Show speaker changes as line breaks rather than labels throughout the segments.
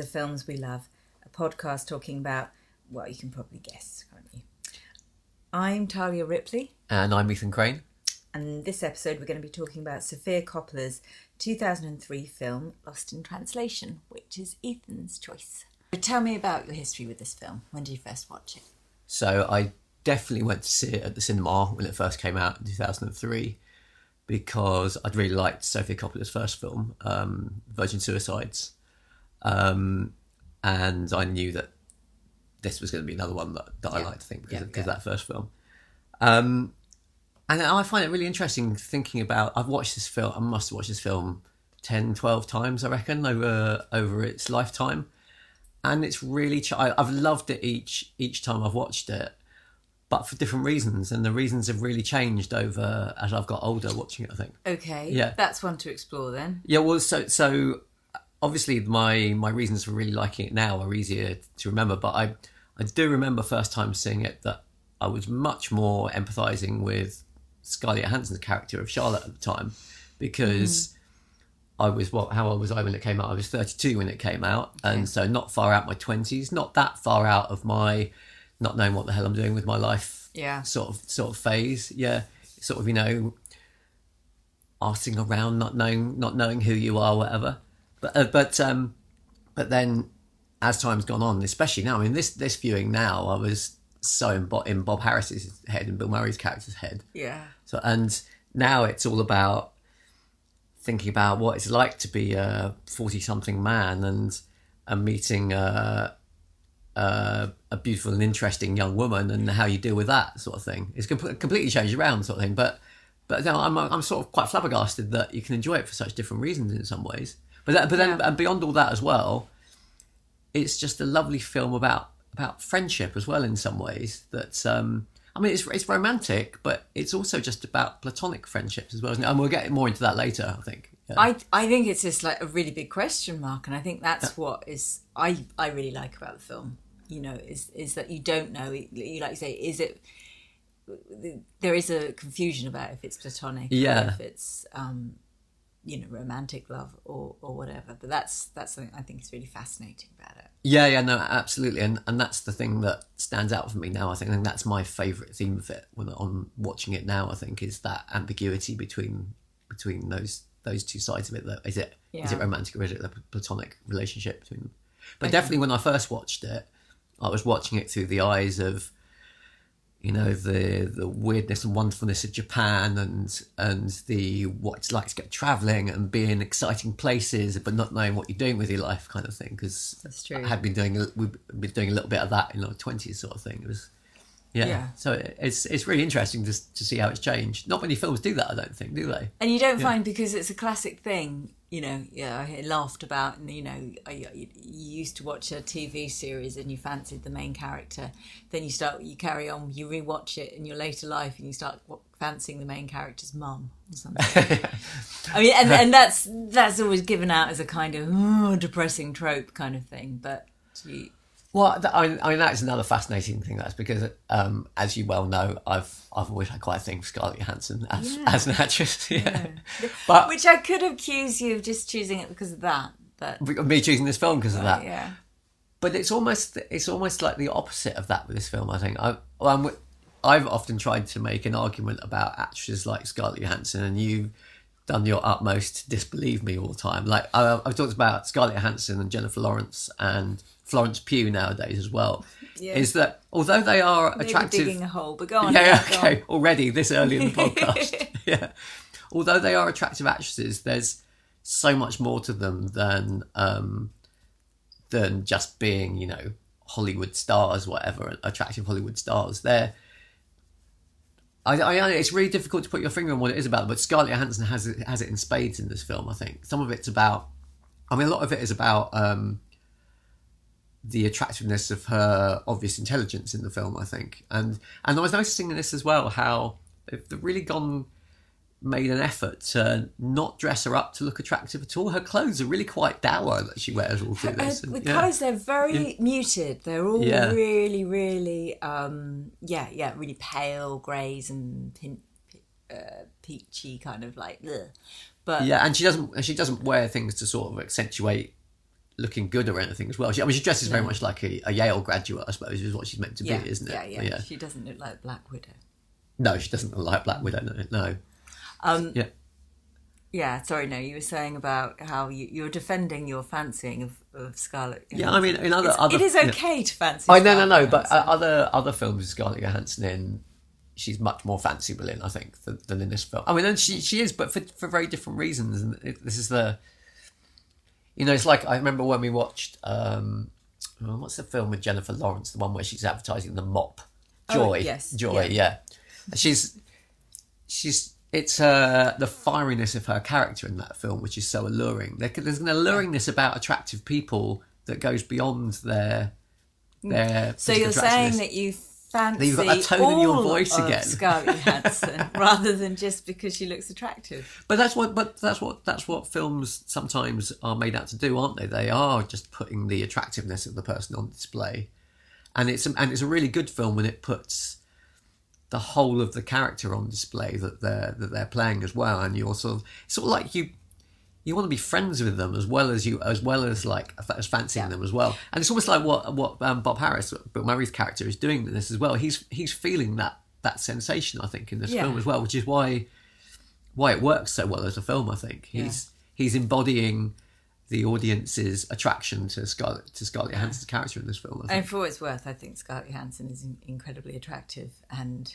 the Films We Love, a podcast talking about, well, you can probably guess, can't you? I'm Talia Ripley,
And I'm Ethan Crane.
and in this episode we're going to be talking about Sofia Coppola's 2003 film Lost in Translation, which is Ethan's choice. Tell me about your history with this film. When did you first watch it?
So I definitely went to see it at the cinema when it first came out in 2003 because I'd really liked Sofia Coppola's first film, um, Virgin Suicides. Um, and I knew that this was going to be another one that, that I
Yeah.
liked, I think, because,
Yeah,
of, because
yeah.
of that first film. Um, and I find it really interesting thinking about. I've watched this film. I must have watched this film 10, 12 times, I reckon, over over its lifetime. And it's really. ch- I, I've loved it each each time I've watched it, but for different reasons. And the reasons have really changed over as I've got older watching it. I think.
Okay,
Yeah.
that's one to explore then.
Yeah, well, so so obviously my my reasons for really liking it now are easier to remember, but I I do remember first time seeing it that I was much more empathizing with Scarlett Johansson's character of Charlotte at the time because mm-hmm. I was what how old was I when it came out? I was 32 when it came out, and so not far out my 20s, not that far out of my not knowing what the hell I'm doing with my life
Yeah.
sort of sort of phase. Yeah, sort of you know asking around, not knowing not knowing who you are, whatever. But uh, but um, but then as time's gone on, especially now, I mean this this viewing now, I was so in, Bo- in Bob Harris's head and Bill Murray's character's head.
Yeah.
So and now it's all about thinking about what it's like to be a forty-something man and and meeting a, a a beautiful and interesting young woman and how you deal with that sort of thing. It's com- completely changed around sort of thing. But but no, I'm I'm sort of quite flabbergasted that you can enjoy it for such different reasons in some ways. But that, but then
Yeah.
and beyond all that as well, it's just a lovely film about about friendship as well in some ways. That um, I mean, it's it's romantic, but it's also just about platonic friendships as well. Isn't it? And we'll get more into that later. I think. Yeah.
I I think it's just like a really big question mark, and I think that's what is I I really like about the film. You know, is is that you don't know. You like you say, is it? There is a confusion about if it's platonic, or
Yeah.
if it's um, you know, romantic love or or whatever. But that's that's something I think is really fascinating about it.
Yeah, yeah, no, absolutely, and and that's the thing that stands out for me now. I think, and that's my favourite theme of it when on watching it now. I think is that ambiguity between between those those two sides of it. That is it is
Yeah.
it romantic or is it a platonic relationship between them? But definitely, when I first watched it, I was watching it through the eyes of you know the the weirdness and wonderfulness of Japan and and the what it's like to get traveling and be in exciting places but not knowing what you're doing with your life kind of thing because
That's true.
I had been doing we've been doing a little bit of that in our twenties sort of thing. It was yeah.
Yeah.
So it's it's really interesting to to see how it's changed. Not many films do that, I don't think, do they?
And you don't find because it's a classic thing, you know. Yeah, I laughed about, and you know, you you used to watch a TV series and you fancied the main character. Then you start, you carry on, you rewatch it in your later life, and you start fancying the main character's mum or something. I mean, and and that's that's always given out as a kind of oh, depressing trope kind of thing. But you,
Well, th- I mean, I mean that's another fascinating thing. That's because, um, as you well know, I've I've always had quite a thing for Scarlett Johansson as
Yeah.
as an actress. Yeah, but
which I could accuse you of just choosing it because of that. But
me choosing this film because of that.
yeah,
but it's almost it's almost like the opposite of that with this film. I think I, well, I'm, I've often tried to make an argument about actresses like Scarlett Johansson, and you've done your utmost to disbelieve me all the time. Like I, I've talked about Scarlett Johansson and Jennifer Lawrence and Florence Pugh nowadays as well.
Yeah.
Is that although they are
maybe
attractive,
digging a hole. But go on,
yeah,
yeah, go on.
okay, already this early in the podcast. yeah. Although they are attractive actresses, there's so much more to them than um, than just being, you know, Hollywood stars, whatever, attractive Hollywood stars. They're I, I, it's really difficult to put your finger on what it is about, but Scarlett Johansson has it, has it in spades in this film. I think some of it's about. I mean, a lot of it is about um, the attractiveness of her obvious intelligence in the film. I think, and and I was noticing in this as well how they've they've really gone made an effort to not dress her up to look attractive at all. Her clothes are really quite dour that she wears all through this.
the
and- yeah.
colours they're very muted. They're all
Yeah.
really, really, um, yeah, yeah, really pale greys and pin, uh, peachy kind of like. Ugh. But
Yeah, and she doesn't she doesn't wear things to sort of accentuate looking good or anything as well. She, I mean, she dresses very much like a, a Yale graduate, I suppose, is what she's meant to
Yeah,
be, isn't it?
yeah, yeah, She doesn't look like Black Widow.
No, she doesn't look like Black Widow. No, no.
Um,
Yeah.
Yeah, sorry, no, you were saying about how you, you're defending your fancying of, of Scarlett.
Yeah, I mean, in other,
It's-
other
it is
yeah.
okay to fancy.
I no no no,
Scarlett
but uh, other other films with Scarlett Johansson in, she's much more fanciful in, I think, than, than in this film. I mean, and she she is, but for for very different reasons. And it, this is the, you know, it's like I remember when we watched, um, oh, what's the film with Jennifer Lawrence, the one where she's advertising the mop,
Oh,
Joy,
yes,
Joy,
yeah.
yeah. She's she's it's uh, the fieriness of her character in that film, which is so alluring. There, there's an alluringness about attractive people that goes beyond their their.
So you're saying that you fancy
You've got that tone in your voice again.
Scarlett Johansson, rather than just because she looks attractive.
But that's what. But that's what. That's what films sometimes are made out to do, aren't they? They are just putting the attractiveness of the person on display, and it's and it's a really good film when it puts the whole of the character on display that they're that they're playing as well, and you're sort of it's sort of like you you want to be friends with them as well as you as well as like as fancying them as well, and it's almost like what what um, Bob Harris, Bill Murray's character, is doing in this as well. He's he's feeling that that sensation, I think, in this
Yeah.
film as well, which is why why it works so well as a film. I think he's he's embodying the audience's attraction to Scarlett to Scarlett Johansson's character in this film. I think.
And for what it's worth, I think Scarlett Johansson is in- incredibly attractive, and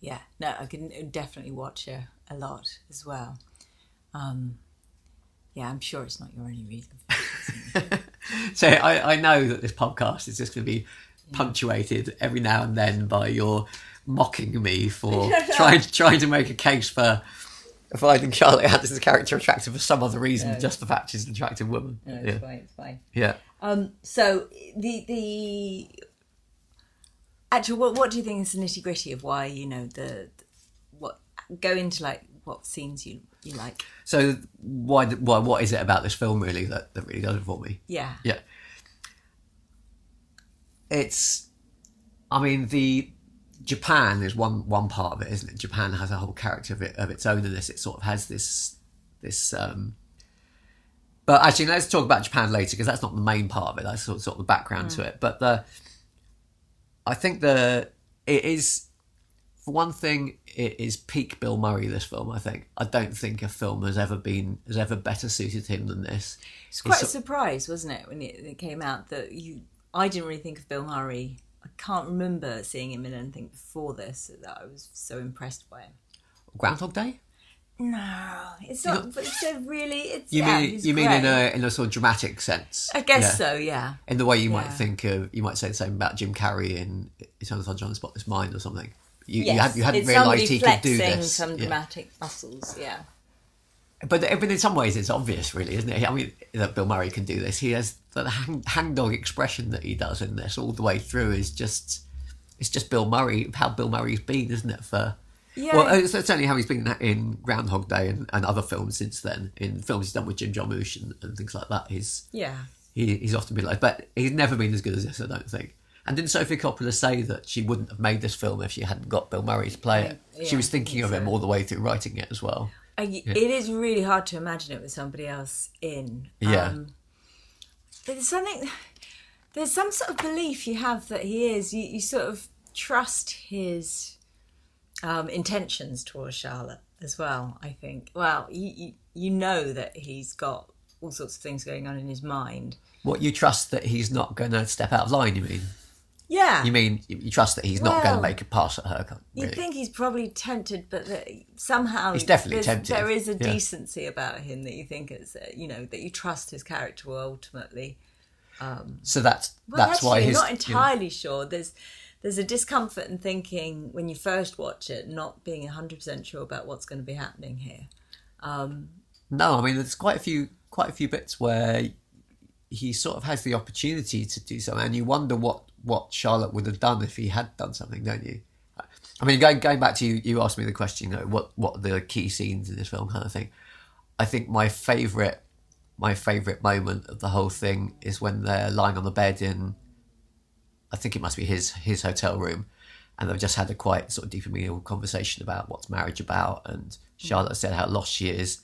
yeah, no, I can definitely watch her a lot as well. Um, yeah, I'm sure it's not your only reason. For
So I, I know that this podcast is just going to be punctuated every now and then by your mocking me for trying trying to make a case for finding Charlotte Anderson's character attractive for some other reason,
No.
just the fact she's an attractive woman.
no,
yeah,
it's fine. It's fine.
yeah.
Um, so the the actual what what do you think is the nitty gritty of why you know the what go into like what scenes you you like?
So why, why what is it about this film really that, that really does it for me?
Yeah,
Yeah. It's, I mean, the Japan is one one part of it, isn't it? Japan has a whole character of it of its own in this. It sort of has this this. um But actually, let's talk about Japan later because that's not the main part of it. That's sort of, sort of the background to it. But the, I think the it is. For one thing, it is peak Bill Murray. This film, I think. I don't think a film has ever been has ever better suited him than this.
it's quite a
It's-
surprise, wasn't it, when it, it came out that you I didn't really think of Bill Murray. I can't remember seeing him in anything before this that I was so impressed by him.
Groundhog Day.
No, it's not. But it's a really. It's
You
yeah,
mean you mean in a in a sort of dramatic sense?
I guess
Yeah.
so. Yeah.
In the way you might think of, you might say the same about Jim Carrey in Eternal Sunshine of the Spotless Mind or something. You,
Yes.
you, had, you hadn't
it's
realised he could do this.
Some
Yeah.
dramatic muscles. Yeah.
But, but in some ways, it's obvious, really, isn't it? I mean, that Bill Murray can do this. He has the hang, hangdog expression that he does in this all the way through is just, it's just Bill Murray, how Bill Murray's been, isn't it? For
Yeah.
well, it's certainly how he's been in Groundhog Day and, and other films since then. In films he's done with Jim Jarmusch and, and things like that, he's
yeah.
he, he's often been like, but he's never been as good as this, I don't think. And didn't Sophie Coppola say that she wouldn't have made this film if she hadn't got Bill Murray to play it?
Yeah,
she was thinking of
think
him
so.
all the way through writing it as well.
I, It is really hard to imagine it with somebody else in.
Yeah.
Um, there's something. There's some sort of belief you have that he is. You, you sort of trust his um, intentions towards Charlotte as well. I think. Well, you, you you know that he's got all sorts of things going on in his mind.
What you trust that he's not going to step out of line? You mean?
Yeah.
You mean you you trust that he's not going
Well,
to make a pass at her?
You
Really?
think he's probably tempted, but that somehow
He's definitely
there's-
tempted,
There is a
yeah.
decency about him that you think is, uh, you know, that you trust his character will ultimately.
so that's
Well,
that's
actually,
why his.
not
you know-
entirely sure. There's there's a discomfort in thinking when you first watch it, not being hundred percent sure about what's going to be happening here.
No, I mean there's quite a few quite a few bits where he sort of has the opportunity to do something, and you wonder what what Charlotte would have done if he had done something, don't you? I mean, going going back to you, you asked me the question, you know, what what are the key scenes in this film, kind of thing. I think my favourite my favourite moment of the whole thing is when they're lying on the bed in, I think it must be his his hotel room, and they've just had a quite sort of deep and meaningful conversation about what's marriage about, and mm. Charlotte said how lost she is,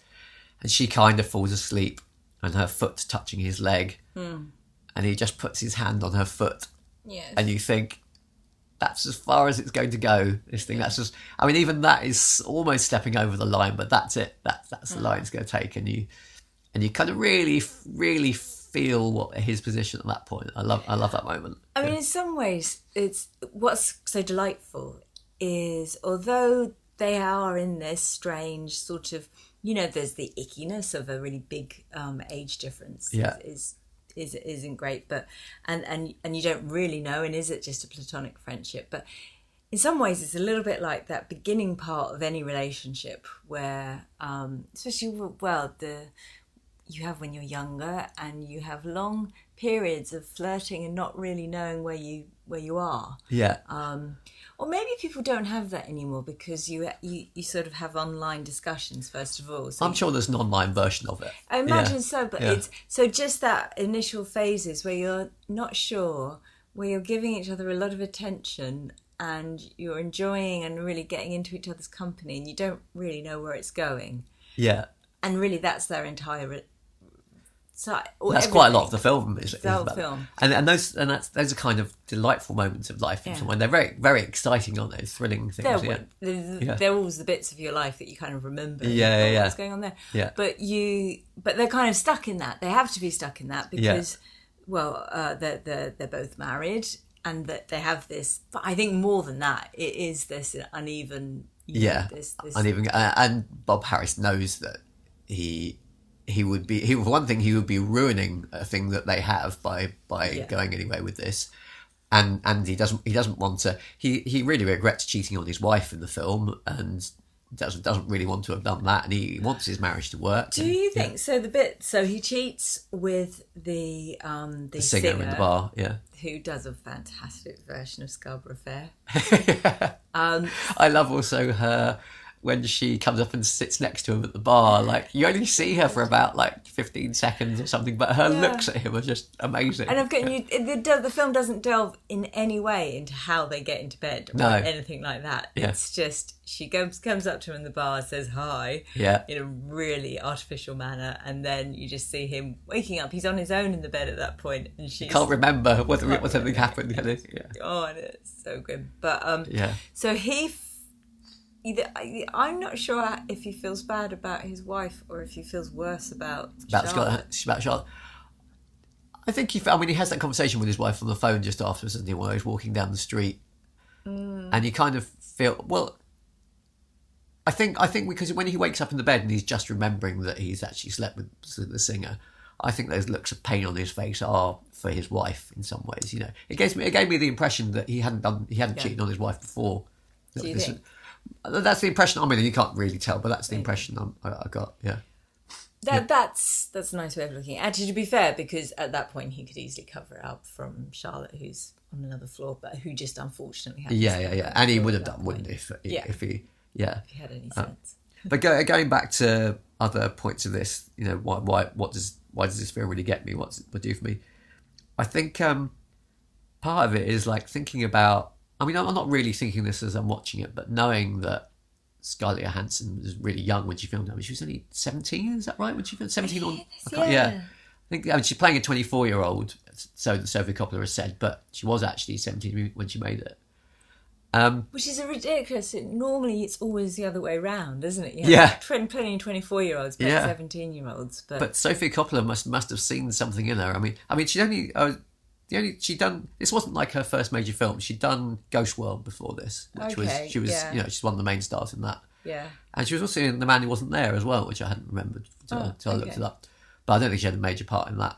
and she kind of falls asleep and her foot touching his leg, hmm. and he just puts his hand on her foot,
Yes.
and you think that's as far as it's going to go. This thing, that's just. I mean, even that is almost stepping over the line, but that's it. That's that's the hmm. line it's going to take, and you and you kind of really, really feel what his position at that point. I love, I love that moment.
I mean, in some ways, it's what's so delightful is although they are in this strange sort of, you know, there's the ickiness of a really big um, age difference.
Yeah.
is is isn't great, but and and and you don't really know, and is it just a platonic friendship? But in some ways, it's a little bit like that beginning part of any relationship where, um, especially well, the you have when you're younger and you have long periods of flirting and not really knowing where you where you are
Yeah,
or maybe people don't have that anymore because you you, you sort of have online discussions first of all so
I'm sure there's an online version of it.
I imagine
Yeah.
so but
Yeah.
it's so just that initial phases where you're not sure where you're giving each other a lot of attention and you're enjoying and really getting into each other's company and you don't really know where it's going
Yeah,
and really that's their entire re- so
that's quite a lot of the film. Is, is
whole film.
and and those and that's those are kind of delightful moments of life in
Yeah.
They're very very exciting, aren't they? Thrilling things.
They're,
yeah.
they're,
Yeah.
they're always the bits of your life that you kind of remember.
Yeah, yeah, yeah.
What's going on there?
Yeah.
But you, but they're kind of stuck in that. They have to be stuck in that because, well, uh, they're, they're they're both married and that they have this. But I think more than that, it is this uneven. you know,
Yeah,
This, this,
and even uh, and Bob Harris knows that he he would be he for one thing he would be ruining a thing that they have by by
Yeah.
going anywhere with this, and and he doesn't he doesn't want to he he really regrets cheating on his wife in the film and doesn't doesn't really want to have done that and he wants his marriage to work.
Do
and
you think so? The bit so he cheats with the um the,
singer, in the bar, yeah.
who does a fantastic version of Scarborough Fair.
I love also her when she comes up and sits next to him at the bar. Like you only see her for about like fifteen seconds or something, but her
Yeah.
looks at him are just amazing.
And I've got you. The, the film doesn't delve in any way into how they get into bed or
No.
anything like that.
Yeah.
It's just she comes comes up to him in the bar, says hi
Yeah.
in a really artificial manner, and then you just see him waking up. He's on his own in the bed at that point, and she
Can't remember whether whether something happened. Yeah.
oh, and it's so good. But um,
Yeah.
so he. Either, I- I'm not sure if he feels bad about his wife or if he feels worse about
About
Charlotte.
Scott, about Charlotte. I think he. I mean, he has that conversation with his wife on the phone just afterwards, and he while he's walking down the street,
Mm.
and you kind of feel well. I think I think because when he wakes up in the bed and he's just remembering that he's actually slept with the singer, I think those looks of pain on his face are for his wife in some ways. You know, it gave me it gave me the impression that he hadn't done he hadn't
Yeah.
cheated on his wife before.
Do you
This-
think?
That's the impression. I mean, you can't really tell, but that's the impression I'm, I, I got. Yeah.
That that's that's a nice way of looking. at it. Actually, to be fair, because at that point he could easily cover it up from Charlotte, who's on another floor, but who just unfortunately had
Yeah, yeah, yeah. And he would have done, wouldn't he? If,
Yeah.
if he, yeah.
If he had any
Uh,
sense.
But go, going back to other points of this, you know, why, why, what does, why does this film really get me? What's it do for me? I think um, part of it is like thinking about. I mean, I'm not really thinking this as I'm watching it, but knowing that Scarlett Johansson was really young when she filmed it. I mean, she was only 17. Is that right? When she filmed 17 on, I can't-
yeah.
I think I mean, she's playing a 24 year old, so that Sophie Coppola has said, but she was actually 17 when she made it. Um,
Which is a ridiculous. It, normally, it's always the other way round, isn't it? You
Yeah.
Plenty, plenty twenty-four-year-olds, but seventeen-year-olds. But,
But Sophie Coppola must must have seen something in her. I mean, I mean, she only uh, the only she done this wasn't like her first major film. She'd done Ghost World before this, which
Okay,
was she was
yeah.
you know she's one of the main stars in that,
yeah,
and she was also in The Man Who Wasn't There as well, which I hadn't remembered until,
Oh,
until I looked it up. But I don't think she had a major part in that.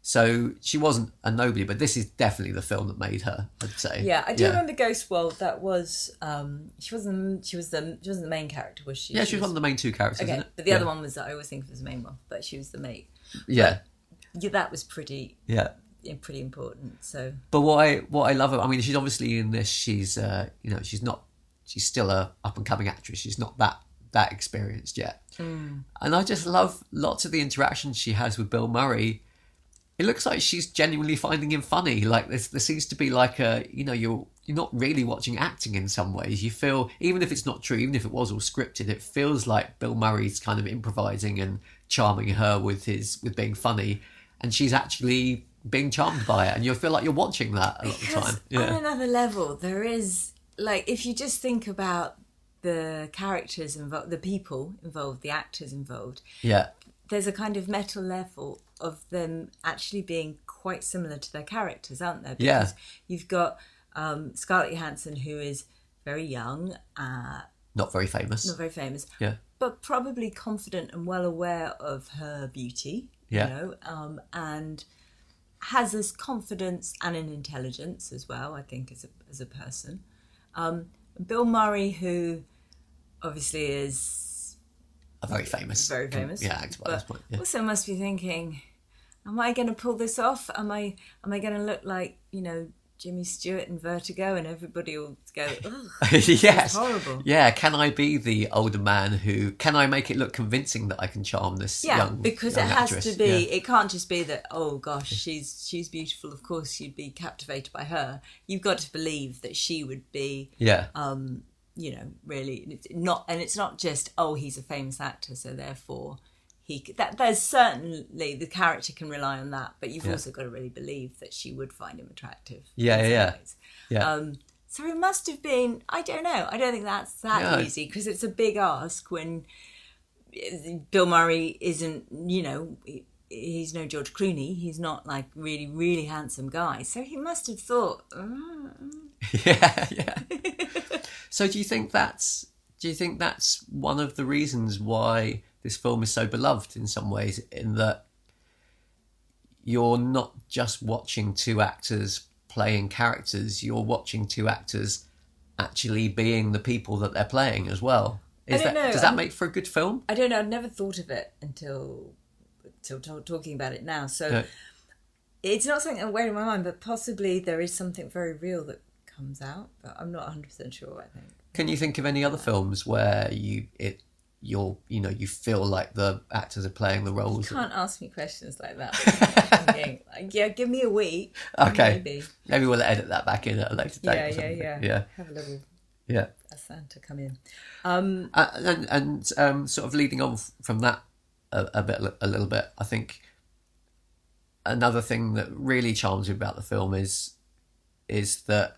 So she wasn't a nobody, but this is definitely the film that made her. I'd say.
yeah. I do remember Ghost World. That was um, she wasn't she was the she wasn't the main character, was she?
Yeah, she was one of the main two characters.
Okay,
isn't it?
but the
yeah.
other one was I always think of as the main one, but she was the mate.
Yeah,
Yeah, that was pretty
yeah.
Pretty important. So
But what I what I love, I mean, she's obviously in this. She's uh, you know, she's not. She's still a up and coming actress. She's not that that experienced yet.
Mm.
And I just love lots of the interactions she has with Bill Murray. It looks like she's genuinely finding him funny. Like there's, there seems to be like a you know you're you're not really watching acting in some ways. You feel even if it's not true, even if it was all scripted, it feels like Bill Murray's kind of improvising and charming her with his with being funny, and she's actually being charmed by it, and you feel like you're watching that a lot of the time. Yeah,
on another level, there is like if you just think about the characters involved, the people involved, the actors involved,
yeah,
there's a kind of meta level of them actually being quite similar to their characters, aren't there?
Yeah.
You've got um, Scarlett Johansson, who is very young, uh,
not very famous.
not very famous,
yeah,
but probably confident and well aware of her beauty.
Yeah.
You know, um, and has this confidence and an intelligence as well. I think as a as a person. Um, Bill Murray, who obviously is
a very famous,
very famous,
yeah, actor by this point. Yeah.
also must be thinking, am I going to pull this off? Am I am I going to look like you know Jimmy Stewart and Vertigo, and everybody will go, Ugh,
yes,
horrible.
Yeah, can I be the older man who? Can I make it look convincing that I can charm this
yeah,
young?
because
young
it has
actress?
to be.
Yeah.
It can't just be that. Oh gosh, she's she's beautiful. Of course, you'd be captivated by her. You've got to believe that she would be.
Yeah,
um, you know, really not, and it's not just oh he's a famous actor, so therefore he that there's certainly the character can rely on that, but you've
Yeah.
also got to really believe that she would find him attractive.
Yeah, yeah,
ways.
yeah.
Um, so it must have been. I don't know. I don't think that's that
Yeah.
easy because it's a big ask when Bill Murray isn't. You know. He's no George Clooney. He's not like really, really handsome guy. So he must have thought, "Mm,
yeah, yeah. so do you think that's do you think that's one of the reasons why this film is so beloved in some ways in that you're not just watching two actors playing characters, you're watching two actors actually being the people that they're playing as well. Is
don't
that
know,
does that
I'm-
make for a good film?
I don't know. I've never thought of it until until t- talking about it now. So it's not something I'm wearing in my mind, but possibly there is something very real that comes out. But I'm not 100 percent sure. I think.
Can you think of any other films where you it you're you know you feel like the actors are playing the roles?
You can't ask me questions like that. Thinking, yeah, give me a week.
Okay.
Maybe.
Maybe we'll edit that back in at a later date.
Yeah, yeah, yeah,
yeah,
Have a little
yeah.
a Santa come in. Um,
Uh, and and um, sort of leading on from that a, a bit, a little bit. I think another thing that really charms me about the film is is that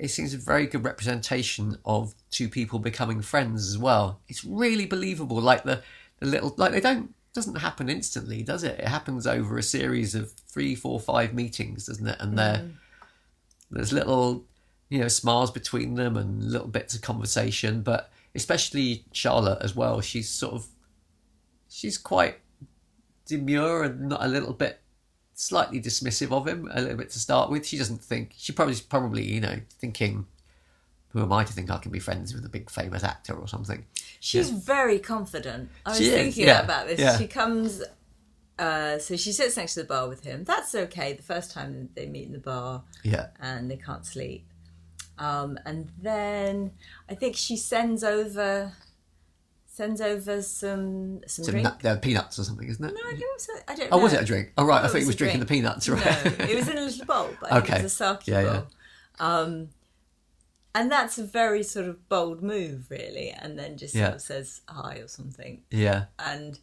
it seems a very good representation of two people becoming friends as well. It's really believable. Like the the little like they don't doesn't happen instantly, does it? It happens over a series of three, four, five meetings, doesn't it? And there mm. there's little you know smiles between them and little bits of conversation, but especially Charlotte as well. She's sort of she's quite demure and not a little bit slightly dismissive of him a little bit to start with. She doesn't think she probably probably you know thinking, who am I to think I can be friends with a big famous actor or something?
she's very confident. I was
She
thinking
yeah,
about this.
yeah.
She comes. Uh, so she sits next to the bar with him. That's okay. The first time they meet in the bar,
Yeah,
and they can't sleep. Um, and then I think she sends over sends over some some
some
drink.
nut, they're peanuts or something, isn't it?
No, I think it was. A, I don't.
Oh,
know.
was it a drink? Oh, right. I
Oh,
thought he was drinking the peanuts. Right.
No, it was in a little bowl, but
Okay.
it was a sake
Yeah, yeah.
bowl. Um, and that's a very sort of bold move, really. And then just
Yeah.
sort of says hi or something,
yeah.
and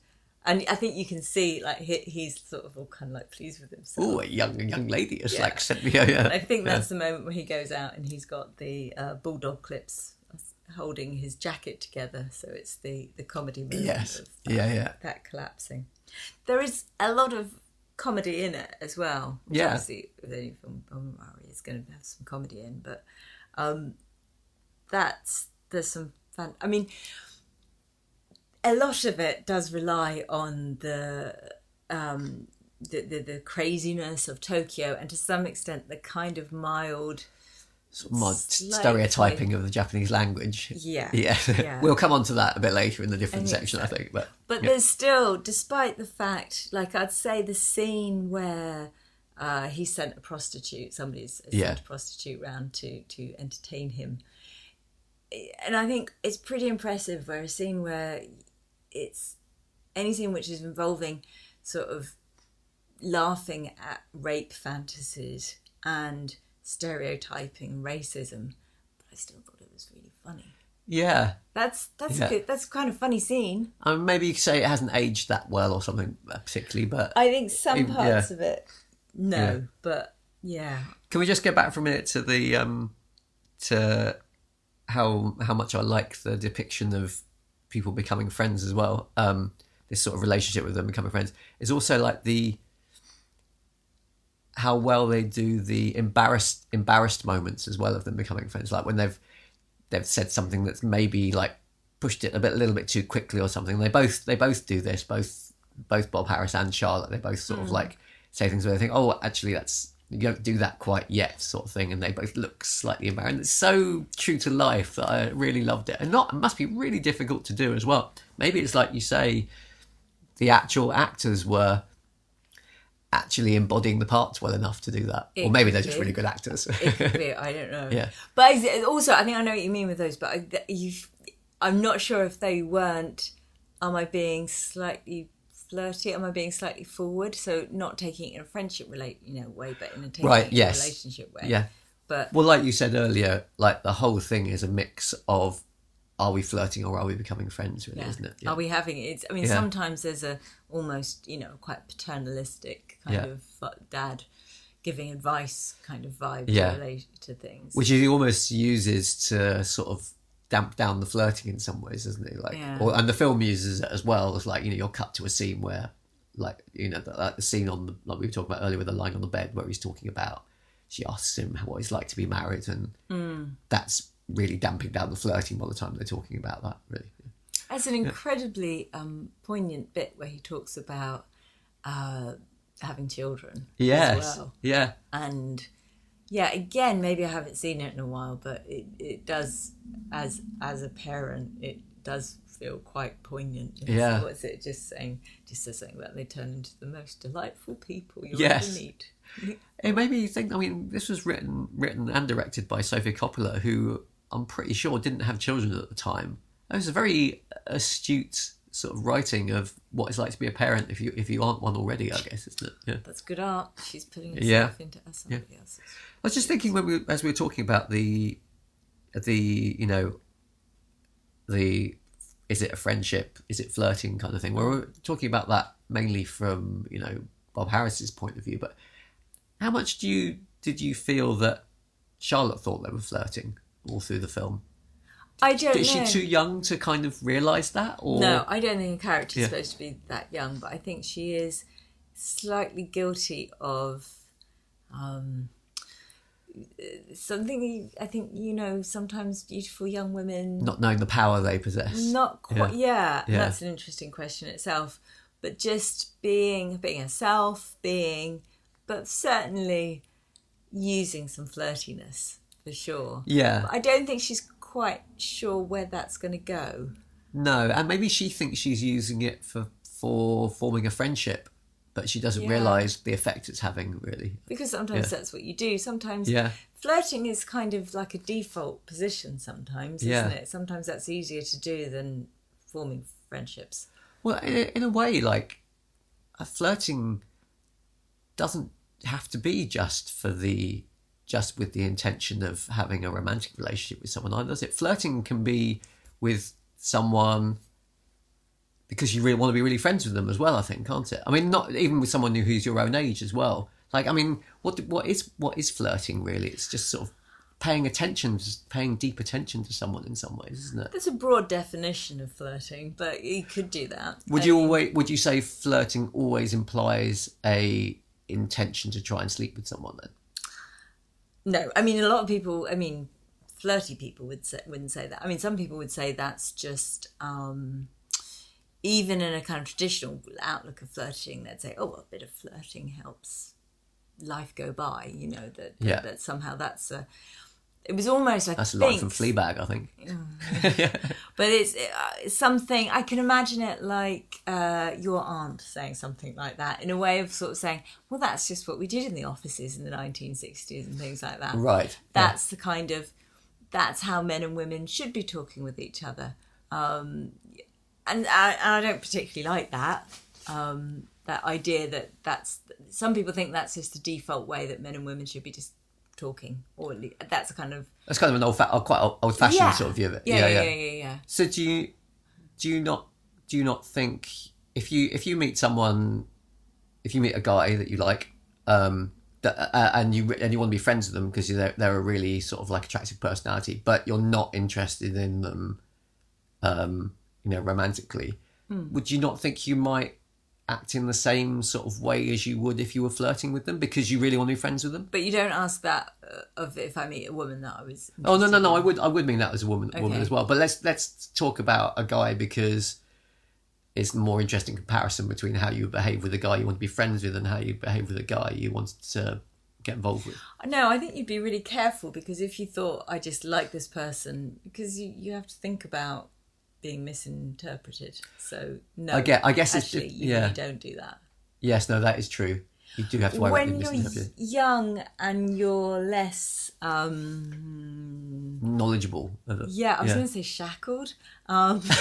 and I think you can see like he, he's sort of all kind of like pleased with himself.
Oh, a young young lady has
Yeah.
like sent me. Yeah, yeah.
I think that's the moment where he goes out and he's got the uh, bulldog clips holding his jacket together. So it's the the comedy moment
Yes.
of that,
Yeah, yeah.
that collapsing. There is a lot of comedy in it as well. which
Yeah.
Obviously, with any film, Bill Murray is going to have some comedy in, but um, that's there's some fun. I mean, a lot of it does rely on the um, the, the the craziness of Tokyo, and to some extent, the kind of mild.
Sort of mod
Slightly.
stereotyping of the Japanese language.
Yeah,
Yeah.
yeah.
we'll come on to that a bit later in the different section, I think. But
But
yeah.
there's still, despite the fact, like I'd say, the scene where uh, he sent a prostitute, somebody's
Yeah.
sent a prostitute round to to entertain him, and I think it's pretty impressive. Where a scene where it's any scene which is involving sort of laughing at rape fantasies and stereotyping racism, but I still thought it was really funny.
Yeah.
That's that's
Yeah.
good. That's kind of funny scene.
I mean, maybe you could say it hasn't aged that well or something uh, particularly, but
I think some
Even-
parts
yeah.
of it, no,
Yeah.
but yeah,
Can we just get back for a minute to the um to how how much I like the depiction of people becoming friends as well. Um this sort of relationship with them becoming friends is also like the how well they do the embarrassed embarrassed moments as well of them becoming friends. Like when they've they've said something that's maybe like pushed it a bit a little bit too quickly or something. They both they both do this, both both Bob Harris and Charlotte. They both sort of hmm. like say things where they think, Oh, actually that's you don't do that quite yet, sort of thing, and they both look slightly embarrassed. It's so true to life that I really loved it, and not it must be really difficult to do as well. Maybe it's like you say, the actual actors were actually embodying the parts well enough to do that, or maybe they're just really good actors.
it could be. I don't know.
Yeah.
but also I think I know what you mean with those. But you, I'm not sure if they weren't. Am I being slightly flirty? Am I being slightly forward? So not taking it in a friendship relate, you know, way, but in a taking
Right,
it
yes.
a relationship way.
yeah.
But
Well, like you said earlier, like the whole thing is a mix of are we flirting or are we becoming friends, really,
yeah.
isn't it?
Are we having it? I mean,
Yeah.
sometimes there's a almost, you know, quite paternalistic kind
Yeah.
of uh, dad giving advice kind of vibe
Yeah.
to to things.
Which he almost uses to sort of damp down the flirting in some ways, doesn't he? Like,
Yeah.
or, and the film uses it as well as like you know you're cut to a scene where, like you know, the, like the scene on the like we were talking about earlier with the lying on the bed where he's talking about she asks him what it's like to be married, and
Mm.
that's really damping down the flirting by the time they're talking about that. Really,
That's an incredibly um, poignant bit where he talks about uh, having children
yes,
as well.
yeah,
And yeah, again, maybe I haven't seen it in a while, but it, it does, as as a parent, it does feel quite poignant. It's-
Yeah.
What's it just saying? Just says something about they turn into the most delightful people you'll
Yes.
ever meet.
It made me think. I mean, this was written, written and directed by Sophie Coppola, who I'm pretty sure didn't have children at the time. It was a very astute sort of writing of what it's like to be a parent if you if you aren't one already. I guess, isn't it? Yeah.
That's good art. She's putting herself
Yeah.
into somebody else's.
I was just thinking when we as we were talking about the the you know the is it a friendship is it flirting kind of thing we we're talking about that mainly from you know Bob Harris's point of view but how much do you did you feel that Charlotte thought they were flirting all through the film
I don't
is
know.
she too young to kind of realize that or
No, I don't think a character's
Yeah.
supposed to be that young, but I think she is slightly guilty of um, something. I think you know sometimes beautiful young women
not knowing the power they possess
not quite. Yeah,
Yeah.
that's an interesting question itself. But just being being herself, being, but certainly using some flirtiness for sure.
yeah
But I don't think she's quite sure where that's going to go.
No, and maybe she thinks she's using it for for forming a friendship, but she doesn't
Yeah.
realise the effect it's having. Really,
because sometimes
Yeah.
that's what you do. Sometimes
Yeah.
flirting is kind of like a default position. Sometimes, isn't it? Sometimes that's easier to do than forming friendships.
well, in a, in a way, like a flirting doesn't have to be just for the just with the intention of having a romantic relationship with someone either, does it? Flirting can be with someone because you really want to be really friends with them as well. I think, can't it? I mean, not even with someone who's your own age as well. Like, I mean, what what is what is flirting really? It's just sort of paying attention, just paying deep attention to someone in some ways, isn't it?
There's a broad definition of flirting, but you could do that.
Would you always would you say flirting always implies a intention to try and sleep with someone then?
No, I mean a lot of people. I mean, flirty people would say, wouldn't say that. I mean, some people would say that's just um, even in a kind of traditional outlook of flirting. They'd say, "Oh, a bit of flirting helps life go by." You know that that,
Yeah.
that somehow that's a. It was almost like
That's a line from Fleabag, I think.
but it's, uh, it's something I can imagine it like uh, your aunt saying something like that in a way of sort of saying, "Well, that's just what we did in the offices in the 1960s and things like that."
Right.
That's the kind of that's how men and women should be talking with each other, um, and, I, and I don't particularly like that. Um, that idea that that's some people think that's just the default way that men and women should be just talking, or at least, that's a kind of
That's kind of an old, fa- quite old fashioned
yeah.
sort of view of it.
Yeah, yeah, yeah, yeah, yeah.
So do you do you not do you not think if you if you meet someone if you meet a guy that you like um that, uh, and you and you want to be friends with them because they're they're a really sort of like attractive personality but you're not interested in them um you know romantically
Hmm.
would you not think you might act in the same sort of way as you would if you were flirting with them because you really want to be friends with them
But you don't ask that uh, of if I meet a woman that I was.
Oh no no no! I would I would mean that as a woman woman as well. But let's let's talk about a guy because it's a more interesting comparison between how you behave with a guy you want to be friends with and how you behave with a guy you want to get involved with.
No, I think you'd be really careful because if you thought I just like this person, because you, you have to think about being misinterpreted. So no,
I get- I guess it's
actually you
yeah.
really don't do that.
Yes, no, that is true. You do have to worry
when
about
you're young and you're less, um,
knowledgeable. of it.
yeah, I was going to say shackled. Um,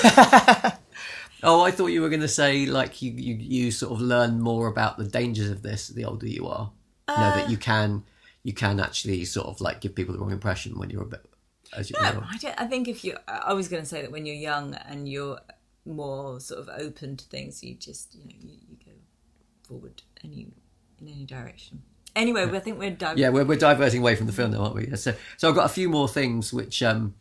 Oh, I thought you were going to say like you, you you sort of learn more about the dangers of this the older you are. you know
Uh.
that you can you can actually sort of like give people the wrong impression when you're a bit as you
No,
know.
I, I think if you, I was going to say that when you're young and you're more sort of open to things, you just, you know, you, you go forward any in any direction. Anyway, I think we're
Yeah, we're, we're diverting away from the film now, aren't we? So, so I've got a few more things which um,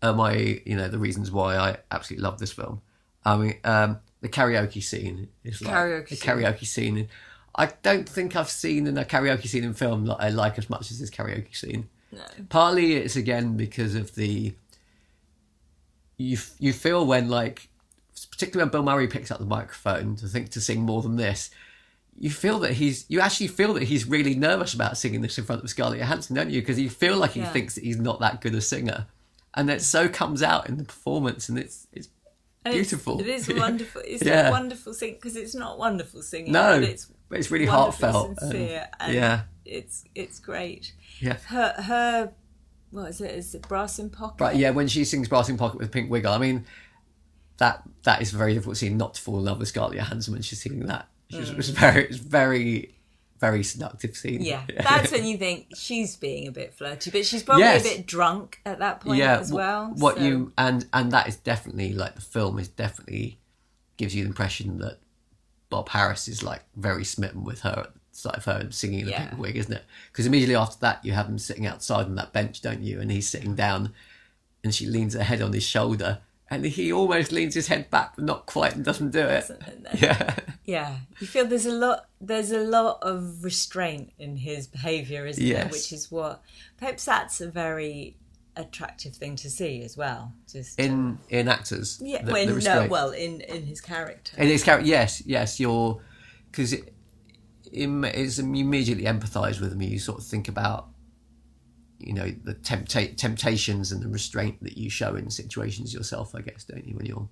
are my, you know, the reasons why I absolutely love this film. I mean, um, the karaoke scene is like
Karaoke
the
scene.
karaoke scene. I don't think I've seen in a karaoke scene in film that I like as much as this karaoke scene.
No.
Partly it's again because of the you you feel when like particularly when Bill Murray picks up the microphone to think to sing more than this, you feel that he's you actually feel that he's really nervous about singing this in front of Scarlett Johansson, don't you? Because you feel like he
Yeah.
thinks that he's not that good a singer, and it so comes out in the performance, and it's it's
And it's-
beautiful.
It is wonderful. It's
Yeah.
a wonderful sing because it's not wonderful singing.
no,
but it's
but it's really heartfelt. and-
and
yeah,
it's it's great.
yeah.
Her her, what is it? Is it brass in pocket?
Right, yeah, when she sings Brass in Pocket with Pink Wiggle, I mean, that that is a very difficult scene not to fall in love with Scarlett Johansson when she's singing that. It's, it's very, it's very, very seductive scene.
Mm. Yeah, that's when you think she's being a bit flirty, but she's probably
Yes.
a bit drunk at that point
yeah.
as well.
What
so-
you and and that is definitely like the film is definitely gives you the impression that Bob Harris is like very smitten with her at the sight of her singing in the
Yeah.
pink wig, isn't it? Because immediately after that, you have him sitting outside on that bench, don't you? And he's sitting down, and she leans her head on his shoulder, and he almost leans his head back, but not quite, and doesn't do it. Yeah,
Yeah, you feel there's a lot. There's a lot of restraint in his behaviour, isn't there?
Yes.
Which is what perhaps that's a very attractive thing to see as well. Just
in in actors.
yeah,
the-
when
the
no, well, in in his character.
In his character, yes, yes, you're because it, it's, um, you immediately empathise with him. You sort of think about, you know, the tempta- temptations and the restraint that you show in situations yourself. I guess, don't you? When you're,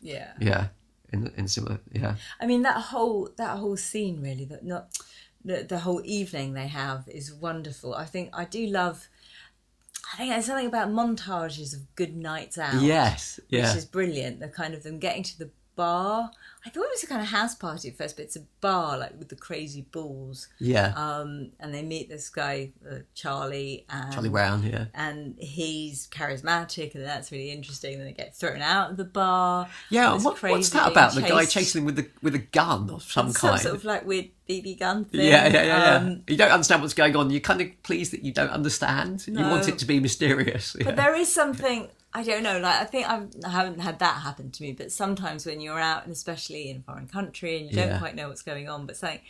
yeah.
yeah, in in similar, yeah,
I mean that whole that whole scene really that not the the whole evening they have is wonderful. I think I do love. I think there's something about montages of good nights out.
yes, yeah,
which is brilliant. The kind of them getting to the bar. I thought it was a kind of house party at first, but it's a bar like with the crazy balls.
yeah.
Um, and they meet this guy, uh, Charlie, and
Charlie Brown, yeah,
and he's charismatic, and that's really interesting. Then they get thrown out of the bar.
yeah. What, what's that about? The guy chasing him with the with a gun of some
some
kind.
sort of like weird BB gun thing.
yeah, yeah, yeah, yeah.
Um,
you don't understand what's going on. You're kind of pleased that you don't understand. You want it to be mysterious. Yeah.
But there is something I don't know. Like I think I've, I haven't had that happen to me, but sometimes when you're out, and especially in a foreign country, and you don't
Yeah.
quite know what's going on, but something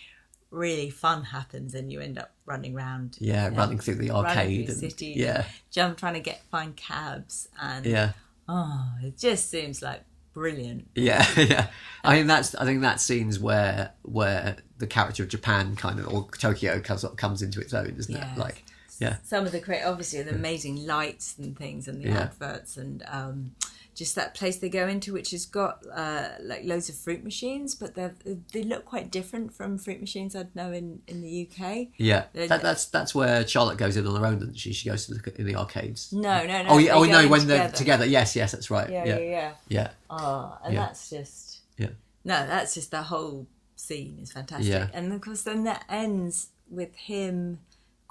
really fun happens, and you end up running around.
Yeah,
you know,
running through the arcade.
through
and,
city,
yeah,
jump trying to get find cabs, and
yeah,
oh, it just seems like brilliant.
yeah, yeah. I mean, that's. I think that scene's where where the character of Japan kind of or Tokyo comes comes into its own, isn't
Yes.
it? Like, yeah,
Some of the great, obviously, the amazing lights and things, and the
Yeah.
adverts, and um, just that place they go into, which has got uh, like loads of fruit machines, but they they look quite different from fruit machines I'd know in in the UK.
yeah. That, that's that's where Charlotte goes in on her own, doesn't she? She goes to look at in the arcades.
No, no, no.
oh, yeah. Oh, no. When
together.
they're together. Yes, yes, that's right.
Yeah,
Yeah,
yeah,
yeah,
yeah. Oh, and
Yeah.
that's just
yeah.
no, that's just the whole scene is fantastic.
Yeah.
And of course, then that ends with him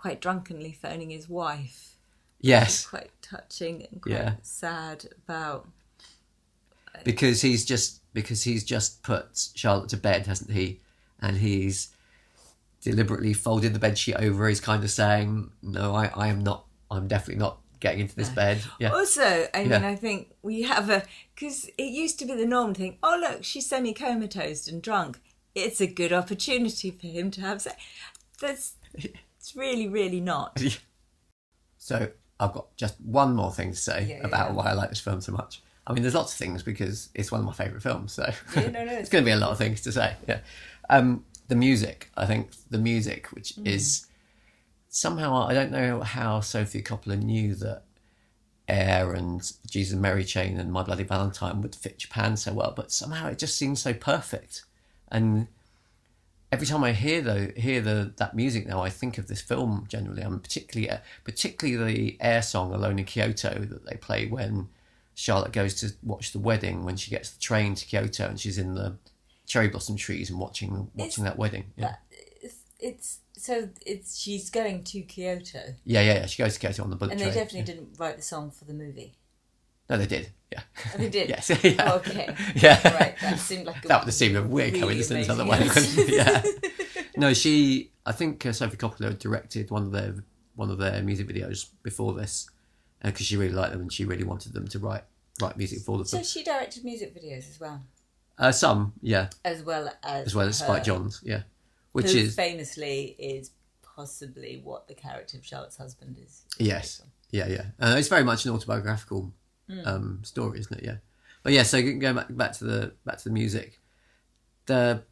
quite drunkenly phoning his wife.
Yes,
Quite touching and quite
Yeah.
sad about.
Uh, because he's just because he's just put Charlotte to bed, hasn't he? And he's deliberately folded the bed sheet over. He's kind of saying, "No, I, I am not. I'm definitely not getting into this bed." Yeah,
Also, I mean,
Yeah.
I think we have a because it used to be the norm thing. oh look, she's semi comatose and drunk. It's a good opportunity for him to have sex. That's it's really, really not.
So I've got just one more thing to say
Yeah,
about
yeah.
why I like this film so much. I mean, there's lots of things because it's one of my favourite films. So
Yeah, no, no,
it's going to be a lot of things to say. Yeah, um, the music. I think the music, which
Mm.
is somehow I don't know how Sofia Coppola knew that Air and Jesus and Mary Chain and My Bloody Valentine would fit Japan so well, but somehow it just seems so perfect. And every time I hear though hear the that music now, I think of this film generally. I'm particularly uh, particularly the Air song "Alone in Kyoto" that they play when Charlotte goes to watch the wedding when she gets the train to Kyoto and she's in the cherry blossom trees and watching watching that wedding. Yeah.
It's, it's so it's she's going to Kyoto,
yeah, yeah, yeah. She goes to Kyoto on the bullet
and they
train.
definitely
yeah.
didn't write the song for the movie.
No, they did. Yeah.
Oh, they did?
yes. Yeah.
Oh, okay.
Yeah.
Right, that seemed like a
that would seemed a weird
really
coincidence otherwise. yeah. No, she. I think uh, Sofia Coppola directed one of their one of their music videos before this because she really liked them and she really wanted them to write write music for the
So she directed music videos as well,
Uh, some, yeah,
as well as
as well as Spike Jonze, yeah, which is
famously is possibly what the character of Charlotte's husband is.
Yes. Yeah, yeah. Uh, it's very much an autobiographical um, story, isn't it? Yeah. But yeah, so going back back to the back to the music, the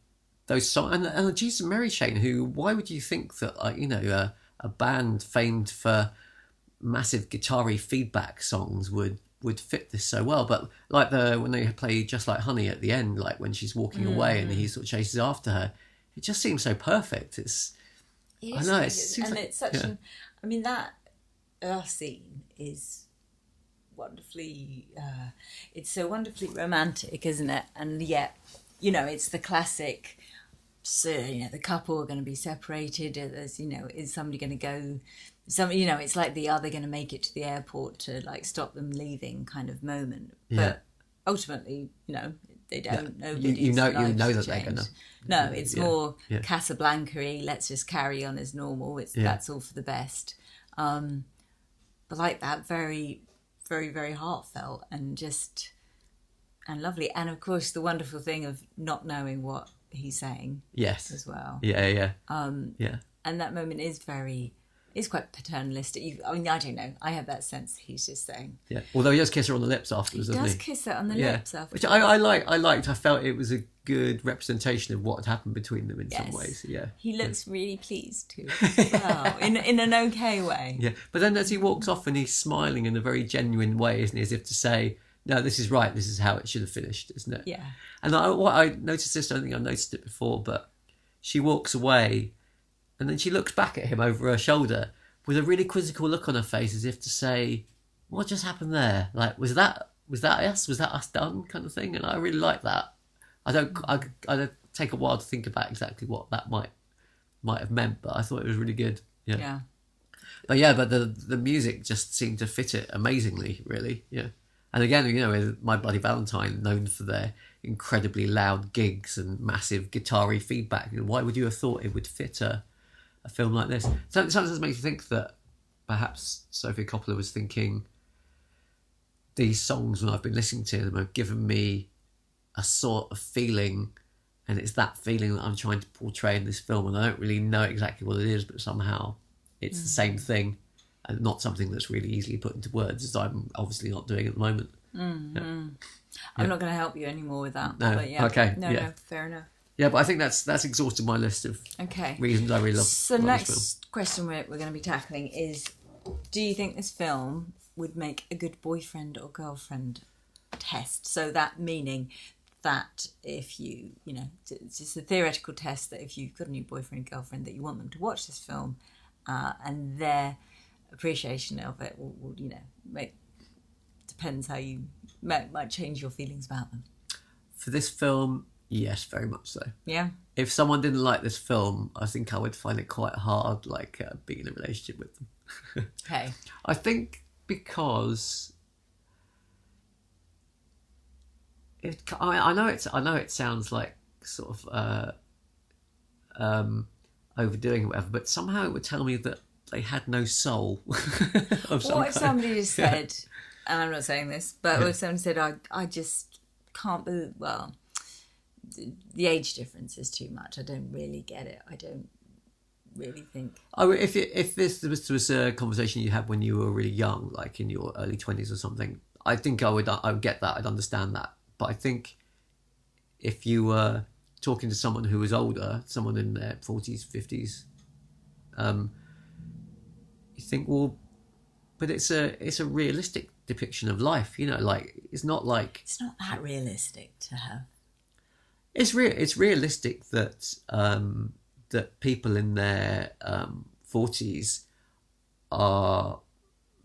those songs and, and Jesus and Mary Chain. Who? Why would you think that? Like you know, uh, a band famed for massive guitar-y feedback songs would would fit this so well. But like the when they play just like Honey at the end, like when she's walking away and he sort of chases after her, it just seems so perfect. It's
It
I know,
really
it
and
like-
it's such
yeah.
an. I mean that uh, scene is wonderfully. Uh, it's so wonderfully romantic, isn't it? And yet, you know, it's the classic. So you know, the couple are going to be separated. uh, There's, you know, is somebody going to go? Some, you know, it's like the are they going to make it to the airport to like stop them leaving kind of moment.
Yeah.
But ultimately, you know, they don't.
You-
Nobody's
you know- you know that they're gonna-
No, it's
Yeah,
more
yeah.
Casablanca-y. Let's just carry on as normal. It's
Yeah.
that's all for the best. Um, but like that, very, very, very heartfelt and just and lovely. And of course, the wonderful thing of not knowing what he's saying
yes,
as well.
yeah, yeah, um, yeah.
And that moment is very, is quite paternalistic. You, I mean, I don't know. I have that sense he's just saying.
Yeah, although he does kiss her on the lips afterwards,
He
doesn't
does
he?
kiss her on the
yeah,
lips after.
which I, I like. I liked. I felt it was a good representation of what had happened between them in some ways. Yeah,
He looks really pleased too. well, in in an okay way.
yeah. But then as he walks off and he's smiling in a very genuine way, isn't he? As if to say, "No, this is right. This is how it should have finished, isn't it?"
Yeah.
And I, what I noticed this, I don't think I've noticed it before, but she walks away, and then she looks back at him over her shoulder with a really quizzical look on her face, as if to say, "What just happened there? Like, was that was that us? Was that us done?" Kind of thing. And I really like that. I don't. Mm. I, I don't take a while to think about exactly what that might might have meant, but I thought it was really good. Yeah.
Yeah.
But yeah, but the the music just seemed to fit it amazingly, really. Yeah. And again, you know, with My Bloody Valentine, known for their incredibly loud gigs and massive guitar-y feedback, why would you have thought it would fit a, a film like this? So- Sometimes it makes you think that perhaps Sofia Coppola was thinking these songs, when I've been listening to them, have given me a sort of feeling, and it's that feeling that I'm trying to portray in this film, and I don't really know exactly what it is, but somehow it's the mm. same thing, and not something that's really easily put into words, as I'm obviously not doing at the moment. Mm-hmm.
I'm not going to help you anymore with that.
No,
But yeah.
okay,
No,
yeah.
no, fair enough.
Yeah, but I think that's that's exhausted my list of
Okay.
reasons I really love.
So
love
next question we're, we're going to be tackling is: Do you think this film would make a good boyfriend or girlfriend test? So that meaning that if you, you know, it's just a theoretical test that if you've got a new boyfriend or girlfriend that you want them to watch this film, uh, and their appreciation of it will, will you know, make depends how you might, might change your feelings about them.
For this film, yes, very much so.
Yeah.
if someone didn't like this film, I think I would find it quite hard, like uh, being in a relationship with them.
Okay.
I think because it, I, I know it's I know it sounds like sort of uh, um, overdoing it, whatever, but somehow it would tell me that they had no soul. some
What if somebody just said, and I'm not saying this, but what if someone said, I, I just can't believe, well, the, age difference is too much. I don't really get it. I don't really think.
Oh, if it, if this was, was a conversation you had when you were really young, like in your early twenties or something, I think I would I would get that. I'd understand that. But I think if you were talking to someone who was older, someone in their forties, fifties, um, you think, well, but it's a it's a realistic depiction of life. You know, like it's not like
It's not that realistic to have.
It's real. It's realistic that um, that people in their forties are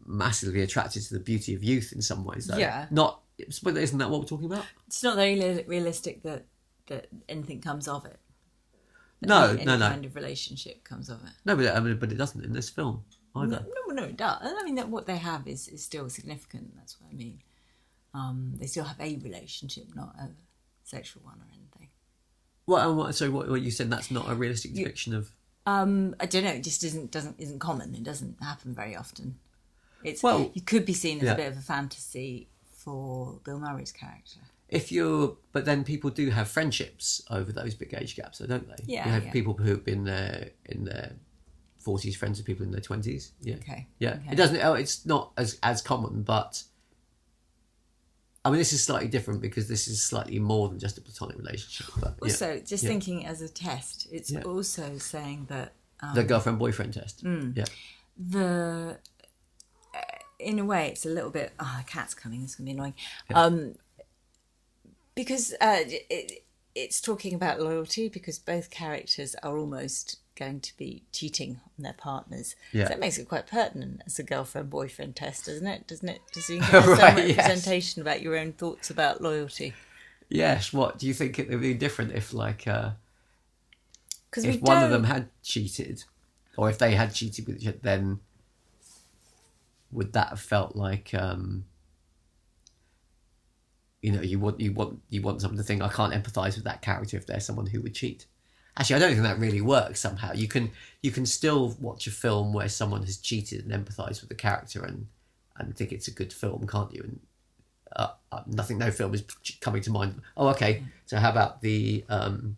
massively attracted to the beauty of youth in some ways. Though.
Yeah.
Not, but isn't that what we're talking about?
It's not very realistic that, that anything comes of it. That
No,
any,
no,
any
no.
kind of relationship comes of it.
No, but I mean, but it doesn't in this film either.
No, no, it does. I mean, that what they have is, is still significant. That's what I mean. Um, they still have a relationship, not a sexual one or anything.
What? and what so what, what you said? That's not a realistic depiction of.
Um, I don't know. It just isn't doesn't isn't common. It doesn't happen very often. It's
Well,
you could be seen as
yeah.
a bit of a fantasy for Bill Murray's character.
If you're, but then people do have friendships over those big age gaps, though, don't they?
Yeah,
You have
yeah.
people who've been there in their forties, friends with people in their twenties. Yeah.
Okay.
Yeah,
Okay.
it doesn't. Oh, it's not as as common, but I mean, this is slightly different because this is slightly more than just a platonic relationship. But yeah.
Also, just
Yeah.
thinking as a test, it's
Yeah.
also saying that um,
the girlfriend boyfriend test.
Mm.
Yeah,
the uh, in a way it's a little bit oh the cat's coming it's gonna be annoying um because uh it, it's talking about loyalty because both characters are almost going to be cheating on their partners
Yeah.
so that makes it quite pertinent as a girlfriend boyfriend test doesn't it doesn't it does you have some
Right, yes.
representation about your own thoughts about loyalty
yes. What do you think it would be different if, like, uh,
because we
if one of
don't
them had cheated, or if they had cheated with each other, then would that have felt like, um, you know, you want you want you want someone to think I can't empathise with that character if they're someone who would cheat. Actually, I don't think that really works. Somehow, you can you can still watch a film where someone has cheated and empathise with the character and and think it's a good film, can't you? And uh, uh, nothing, no film is coming to mind. Oh, okay. So how about the um,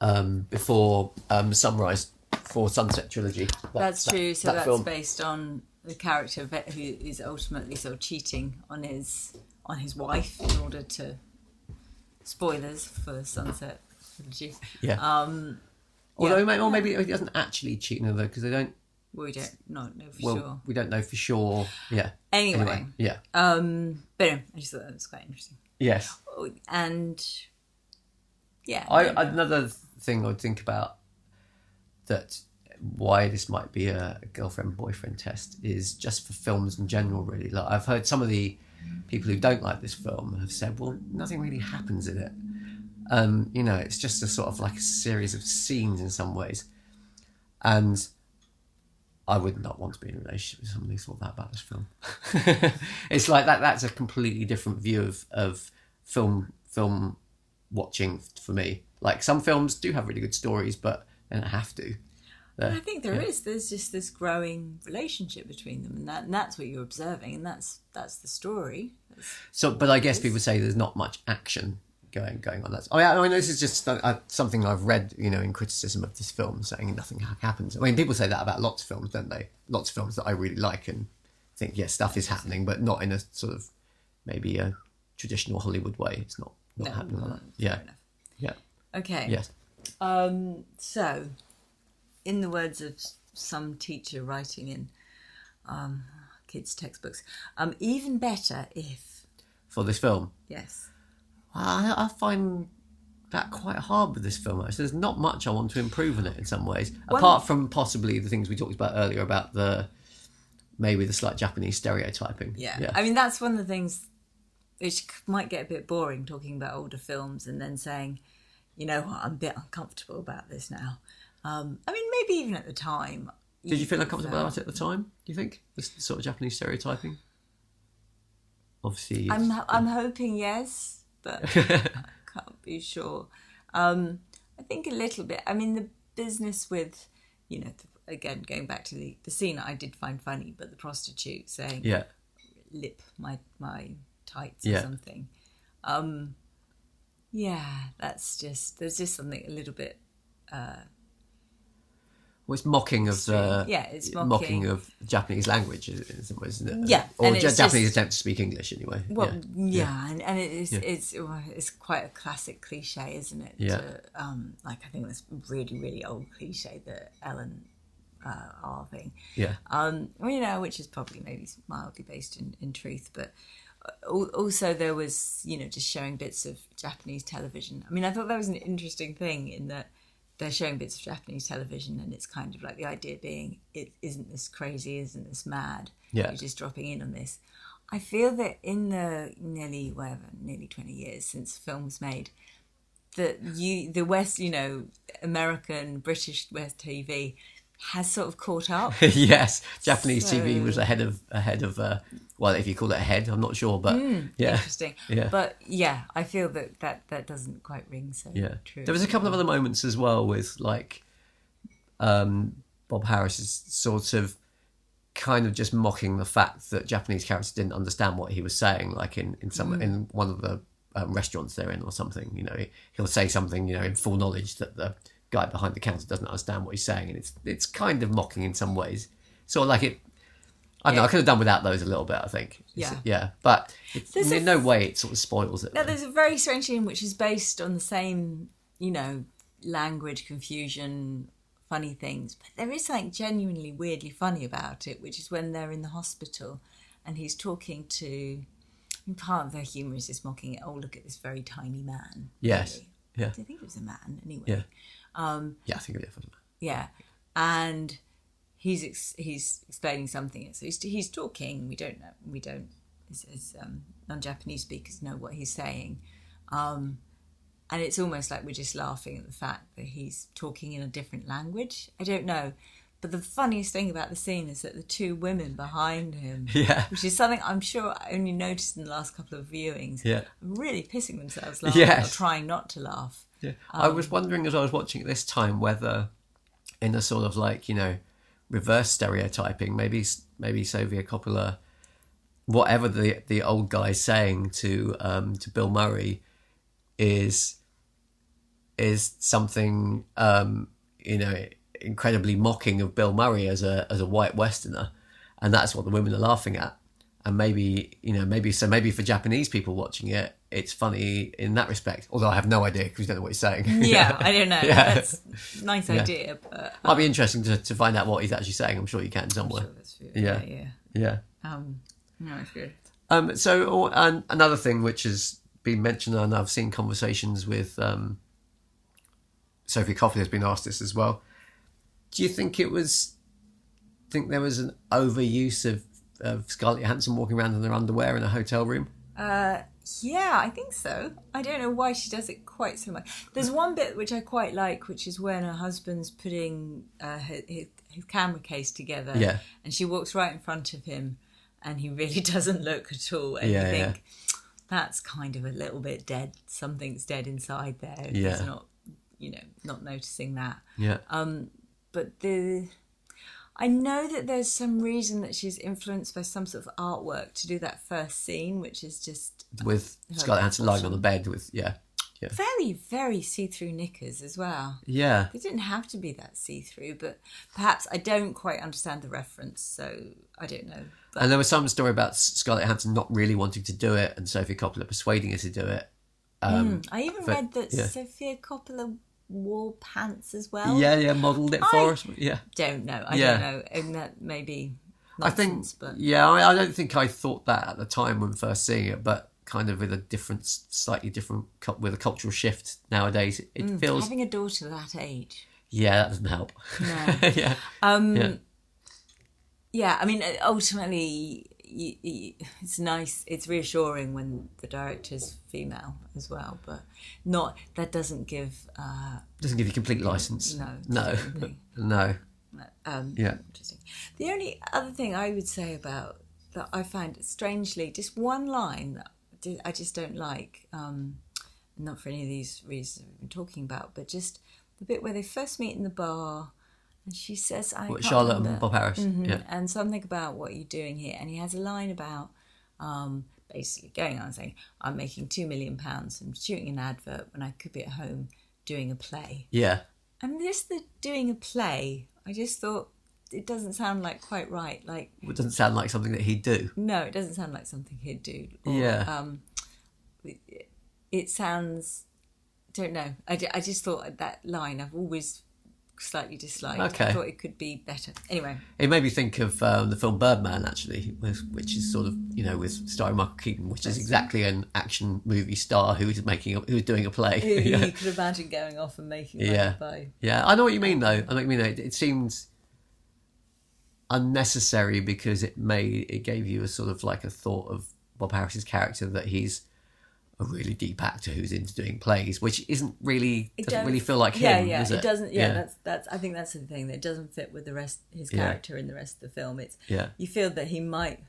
um, before um, Sunrise Before Sunset trilogy? That-
That's
that-
true. So
that
that's
film.
based on the character who is ultimately sort of cheating on his on his wife in order to spoilers for Sunset Trilogy.
Yeah.
Um,
Although,
yeah.
maybe, or maybe he doesn't actually cheat on her because they don't.
we don't not know for
Well,
sure.
we don't know for sure. Yeah.
Anyway,
Anyway. Yeah.
um, but anyway, I just thought that was quite interesting.
Yes.
And yeah,
I, another thing I'd think about that why this might be a girlfriend boyfriend test is just for films in general. Really, like I've heard some of the people who don't like this film have said, "Well, nothing really happens in it." Um, you know, it's just a sort of like a series of scenes in some ways, and I would not want to be in a relationship with someone who thought that about this film. it's like that. That's a completely different view of of film film watching for me. Like some films do have really good stories, but they don't have to.
But I think there is. There's just this growing relationship between them, and that and that's what you're observing, and that's that's the story. That's,
So, but I guess people say there's not much action going going on. That's. I mean, I mean this is just uh, something I've read, you know, in criticism of this film, saying nothing happens. I mean, people say that about lots of films, don't they? Lots of films that I really like and think, yes, stuff is happening, but not in a sort of maybe a traditional Hollywood way. It's not not
No,
happening like that. Yeah,
enough.
yeah,
Okay.
yes.
Um, so, in the words of some teacher writing in um, kids' textbooks, um, even better if
For this film,
yes.
I, I find that quite hard with this film. Actually, there's not much I want to improve on it in some ways,
Well-
apart from possibly the things we talked about earlier about the maybe the slight Japanese stereotyping.
Yeah.
yeah,
I mean, that's one of the things which might get a bit boring talking about older films and then saying, you know what, I'm a bit uncomfortable about this now. Um, I mean, maybe even at the time.
Did you feel uncomfortable about it at the time? Do you think this sort of Japanese stereotyping? Obviously,
I'm I'm hoping yes, but I can't be sure. Um, I think a little bit. I mean, the business with, you know, the, again going back to the the scene I did find funny, but the prostitute saying
yeah,
lip my my tights
Yeah.
or something. Um, yeah, that's just there's just something a little bit
well, it's mocking of the
Yeah, it's
mocking.
mocking.
of Japanese language, isn't isn't it?
Yeah,
or Japanese
just-
attempt to speak English anyway.
Well,
yeah.
yeah, and, and it is, it's well, it's quite a classic cliche, isn't it?
Yeah.
To, um, like I think that's really really old cliche, that Ellen uh, R thing.
yeah,
Um, well, you know, which is probably maybe mildly based in, in truth, but uh, al- also there was you know just showing bits of Japanese television. I mean, I thought that was an interesting thing in that they're showing bits of Japanese television, and it's kind of like the idea being, it isn't this crazy, isn't this mad?
Yeah.
You're just dropping in on this. I feel that in the nearly whatever, nearly twenty years since the film was made, that you the West, you know, American British West TV has sort of caught up.
yes. Japanese TV was ahead of ahead of. Uh, well, if you call it ahead, I'm not sure, but yeah,
Interesting.
Yeah.
But yeah, I feel that that, that doesn't quite ring so
yeah.
true.
There was a couple of other moments as well with like um, Bob Harris is sort of kind of just mocking the fact that Japanese characters didn't understand what he was saying, like in in some in one of the um, restaurants they're in or something. You know, he, he'll say something you know in full knowledge that the guy behind the counter doesn't understand what he's saying, and it's it's kind of mocking in some ways. Sort of like it. I don't know. I could have done without those a little bit. I think. It's-
Yeah.
yeah, but
There's a
in no way it sort of spoils it.
Now,
though.
there's a very strange scene which is based on the same, you know, language confusion, funny things, but there is something genuinely weirdly funny about it, which is when they're in the hospital and he's talking to. Part of their humour is just mocking it. Oh, look at this very tiny man.
Yes.
really.
Yeah.
I think it was a man anyway.
Yeah. Yeah, I think it is.
Yeah, and he's ex- he's explaining something. So he's he's talking. We don't know. We don't as, as um, non-Japanese speakers know what he's saying, um, and it's almost like we're just laughing at the fact that he's talking in a different language. I don't know. But the funniest thing about the scene is that the two women behind him,
Yeah.
which is something I'm sure I only noticed in the last couple of viewings,
Yeah.
are really pissing themselves laughing
Yes.
or trying not to laugh.
Yeah. I was wondering as I was watching it this time whether, in a sort of like you know, reverse stereotyping, maybe maybe Sofia Coppola, whatever the the old guy's saying to um, to Bill Murray, is is something um, you know incredibly mocking of Bill Murray as a as a white Westerner, and that's what the women are laughing at. And maybe you know maybe so maybe for Japanese people watching it, it's funny in that respect. Although I have no idea because we don't know what he's saying.
Yeah, I don't know.
Yeah.
That's a nice idea, but
Might be interesting to, to find out what he's actually saying. I'm sure you can somewhere.
Sure.
Yeah.
yeah, yeah.
Yeah.
Um, no, it's good.
Um, so, or, and another thing which has been mentioned, and I've seen conversations with um, Sophie Coffey has been asked this as well. Do you think it was? Think there was an overuse of, of Scarlett Johansson walking around in her underwear in a hotel room?
Uh, yeah, I think so. I don't know why she does it quite so much. There's one bit which I quite like, which is when her husband's putting uh, his, his, camera case together,
Yeah.
and she walks right in front of him, and he really doesn't look at all, and
Yeah,
you
yeah.
think that's kind of a little bit dead. Something's dead inside there.
Yeah.
He's not, you know, not noticing that.
Yeah.
Um, but the I know that there's some reason that she's influenced by some sort of artwork to do that first scene, which is just
with Scarlett Johansson lying on the bed with yeah, yeah,
very, very see-through knickers as well.
yeah.
They didn't have to be that see-through, but perhaps I don't quite understand the reference, so I don't know. But
And there was some story about Scarlett Johansson not really wanting to do it, and Sofia Coppola persuading her to do it. Um,
I even
but-
read that
yeah.
Sofia Coppola wore pants as well.
yeah, yeah, modelled it
I-
for us. Yeah,
Don't know. I
Yeah.
don't know. And that maybe
I think.
but
Yeah, I, I don't think I thought that at the time when first seeing it, but kind of with a different, slightly different, with a cultural shift nowadays, it, it feels.
having a daughter that age.
Yeah, that doesn't help.
No.
yeah,
Um,
Yeah.
yeah. I mean, uh, ultimately, you, you, it's nice. It's reassuring when the director's female as well, but not that doesn't give uh,
Doesn't give you complete license.
no
No. No.
Um,
Yeah.
Interesting. The only other thing I would say about that I find strangely just one line that I just don't like. Um, not for any of these reasons we've been talking about, but just the bit where they first meet in the bar, and she says, "I
What, Charlotte and
remember."
Bob Harris.
Mhm.
Yeah.
and something about what you're doing here, and he has a line about um, basically going on saying, "I'm making two million pounds from shooting an advert when I could be at home doing a play."
Yeah.
And this, the doing a play, I just thought it doesn't sound like quite right. Like,
It doesn't sound like something that he'd do.
no, it doesn't sound like something he'd do.
Yeah.
Um, it, it sounds, don't know. I, I just thought that line I've always slightly disliked.
Okay.
I thought it could be better. Anyway,
It made me think of um, the film Birdman, actually, which is sort of you know with starring Michael Keaton, which is exactly an action movie star who is making a, who's doing a play.
you,
yeah.
you could imagine going off and making
Yeah. yeah, I know what you mean though. I know what you mean. It, it seems unnecessary because it made it gave you a sort of like a thought of Bob Harris's character that he's a really deep actor who's into doing plays, which isn't really
It
doesn't really feel like him.
yeah, yeah.
does it,
doesn't. Yeah, that's that's. I think that's the thing. That it doesn't fit with the rest his
Yeah.
character in the rest of the film. It's
yeah,
you feel that he might.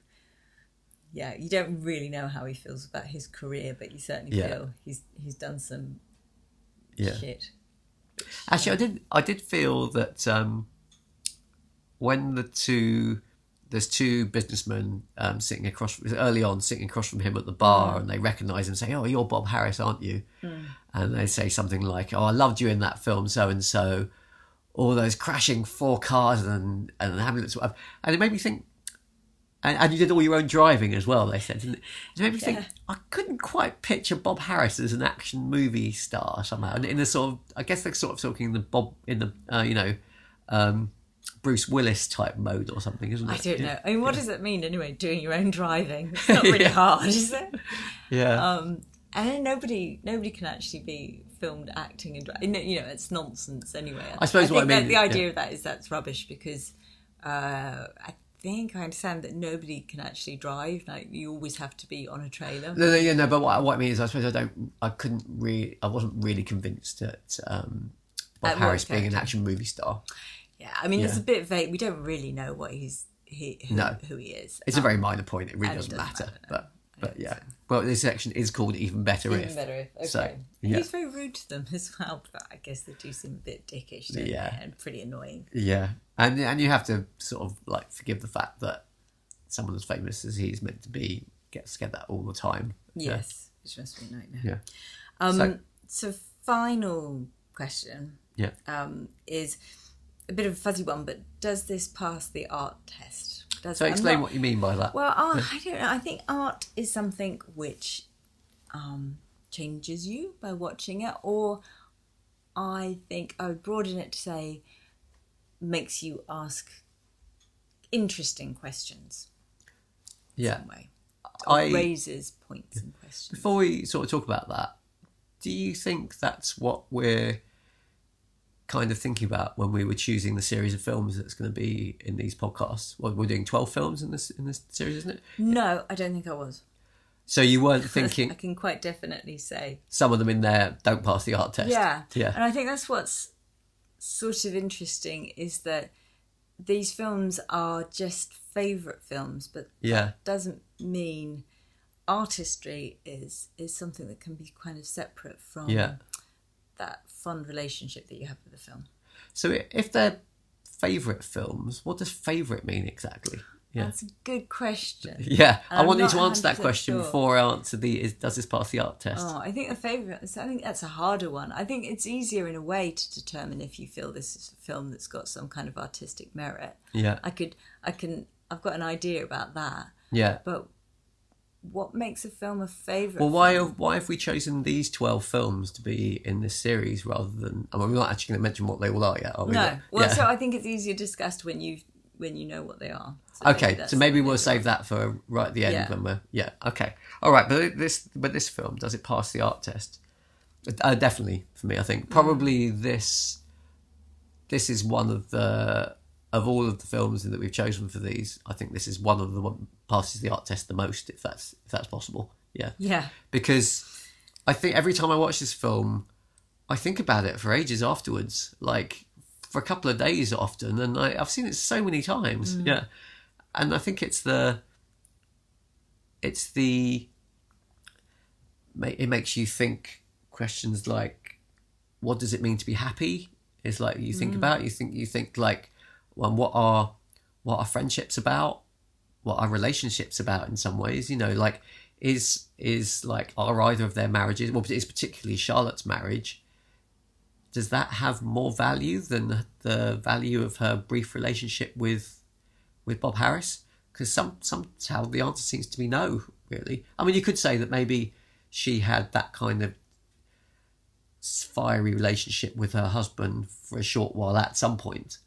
Yeah, you don't really know how he feels about his career, but you certainly
Yeah.
feel he's he's done some
yeah.
shit.
Actually, I did. I did feel that um, when the two there's two businessmen um, sitting across early on, sitting across from him at the bar, and they recognise him, and say, "Oh, you're Bob Harris, aren't you?" And they say something like, "Oh, I loved you in that film, so and so." All those crashing four cars and and an ambulance, and it made me think. And, and you did all your own driving as well. They said, didn't it? It made me think.
Yeah.
I couldn't quite picture Bob Harris as an action movie star somehow, and in the sort of, I guess they're sort of talking the Bob in the, uh, you know, um, Bruce Willis type mode or something, isn't it?
I don't
yeah.
know. I mean, what does it mean anyway? Doing your own driving? It's not really hard, is it?
Yeah,
Um, and nobody nobody can actually be filmed acting and you know it's nonsense anyway.
I suppose what I
think that
mean-
the idea
yeah.
of that is that's rubbish because uh, I think I understand that nobody can actually drive. Like you always have to be on a trailer.
no, no, yeah, no. But what, what I mean is, I suppose I don't, I couldn't really, I wasn't really convinced that um, Bob
At
Harris being an action movie star.
Yeah, I mean it's a bit vague. We don't really know what he's he who,
No.
who he is.
It's a very minor point. It really doesn't
doesn't
matter.
matter.
But, but yeah.
think
Well, this section is called even better
Even
if.
better if okay.
So, yeah.
He's very rude to them as well, but I guess they do seem a bit dickish, don't
Yeah.
And pretty annoying.
Yeah, and and you have to sort of like forgive the fact that someone as famous as he's meant to be gets get that all the time. Yeah.
Yes, which must be a nightmare.
Yeah.
Um,
So-
so, final question
Yeah.
um, is a bit of a fuzzy one, but does this pass the art test? Does
So explain
not-
what you mean by that.
Well, art, I don't know. I think art is something which um, changes you by watching it, or I think I would broaden it to say makes you ask interesting questions
yeah.
some way. Or
I
raises points and questions.
before we sort of talk about that, do you think that's what we're kind of thinking about when we were choosing the series of films that's going to be in these podcasts? Well, we're doing twelve films in this in this series, isn't it?
No, I don't think I was.
So you weren't thinking.
I can quite definitely say
some of them in there don't pass the art test.
Yeah.
Yeah.
And I think that's what's sort of interesting is that these films are just favourite films, but
Yeah.
doesn't mean artistry is is something that can be kind of separate from
Yeah.
That fun relationship that you have with the film.
So if they're favourite films, what does favourite mean exactly? Yeah.
That's a good question.
Yeah, I
I'm
want you to answer that question
sure.
before I answer the is does this pass the art test?
Oh, I think a favourite. I think that's a harder one. I think it's easier in a way to determine if you feel this is a film that's got some kind of artistic merit.
Yeah,
I could, I can, I've got an idea about that.
yeah.
But what makes a film a favourite?
Well, why
film?
why have we chosen these twelve films to be in this series rather than? I mean, we're not actually going to mention what they all are yet, are we?
No. Well,
Yeah.
so I think it's easier discussed when you when you know what they are. So
okay,
that's
so maybe we'll save that for right at the end
Yeah.
when we're yeah. Okay, all right. But this but this film does it pass the art test? Uh, definitely for me, I think probably this this is one of the of all of the films that we've chosen for these, I think this is one of the one passes the art test the most, if that's if that's possible. Yeah,
Yeah.
because I think every time I watch this film, I think about it for ages afterwards, like for a couple of days often, and I, I've seen it so many times. Mm. Yeah, and I think it's the it's the it makes you think questions like what does it mean to be happy it's like you think mm. about you think you think like well what are what are friendships about what are relationships about in some ways you know like is is like are either of their marriages well it's particularly charlotte's marriage does that have more value than the value of her brief relationship with with bob harris because some somehow the answer seems to be no really i mean you could say that maybe she had that kind of fiery relationship with her husband for a short while at some point.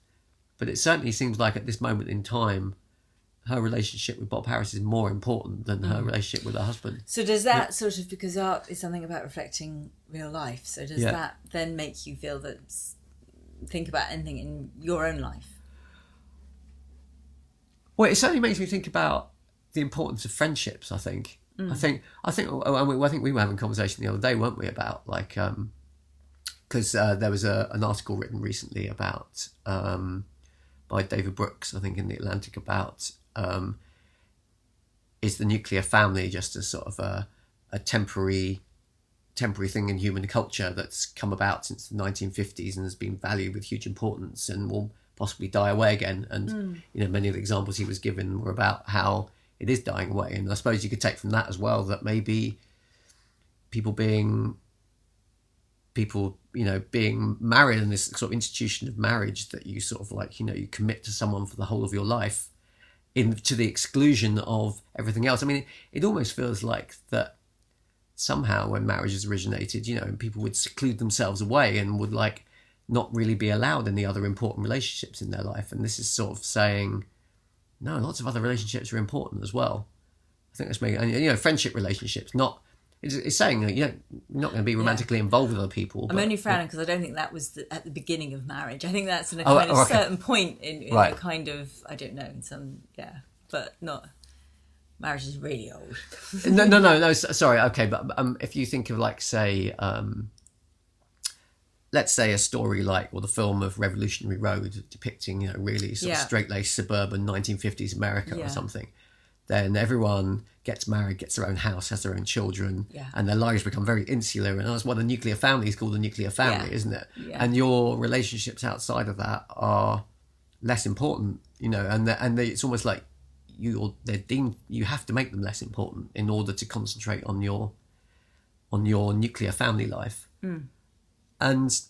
But it certainly seems like at this moment in time, her relationship with Bob Harris is more important than her relationship with her husband.
So does that sort of because art is something about reflecting real life? So does
Yeah.
that then make you feel that think about anything in your own life?
Well, it certainly makes me think about the importance of friendships. I think. I think. I think. oh, and we- I think we were having a conversation the other day, weren't we, about like because uh, there was a, an article written recently about um, by David Brooks, I think, in the Atlantic about um, is the nuclear family just a sort of a, a temporary temporary thing in human culture that's come about since the 1950s and has been valued with huge importance and will possibly die away again. And you know, many of the examples he was given were about how it is dying away. And I suppose you could take from that as well that maybe people being people you know being married in this sort of institution of marriage that you sort of like you know you commit to someone for the whole of your life in to the exclusion of everything else. I mean it, it almost feels like that somehow when marriages originated you know people would seclude themselves away and would like not really be allowed any other important relationships in their life. And this is sort of saying no lots of other relationships are important as well. I think that's making you know friendship relationships not it's, it's saying that you you're not going to be romantically involved with other people
I'm
but-
only frowning because I don't think that was the, at the beginning of marriage. I think that's in a
Oh,
kind of
oh, okay.
certain point in, in
Right.
a kind of I don't know in some yeah, but not marriage is really old.
no, no, no, no. Sorry. Okay, but um, if you think of like, say, um, let's say a story like, or the film of Revolutionary Road, depicting you know really sort
Yeah.
of straight-laced suburban 1950s America
Yeah.
or something, then everyone gets married, gets their own house, has their own children,
Yeah.
and their lives become very insular. And that's what a nuclear family is called—a nuclear family,
Yeah.
isn't it?
Yeah.
And your relationships outside of that are less important, you know, and the, and they, it's almost like you they're deemed you have to make them less important in order to concentrate on your on your nuclear family life mm. and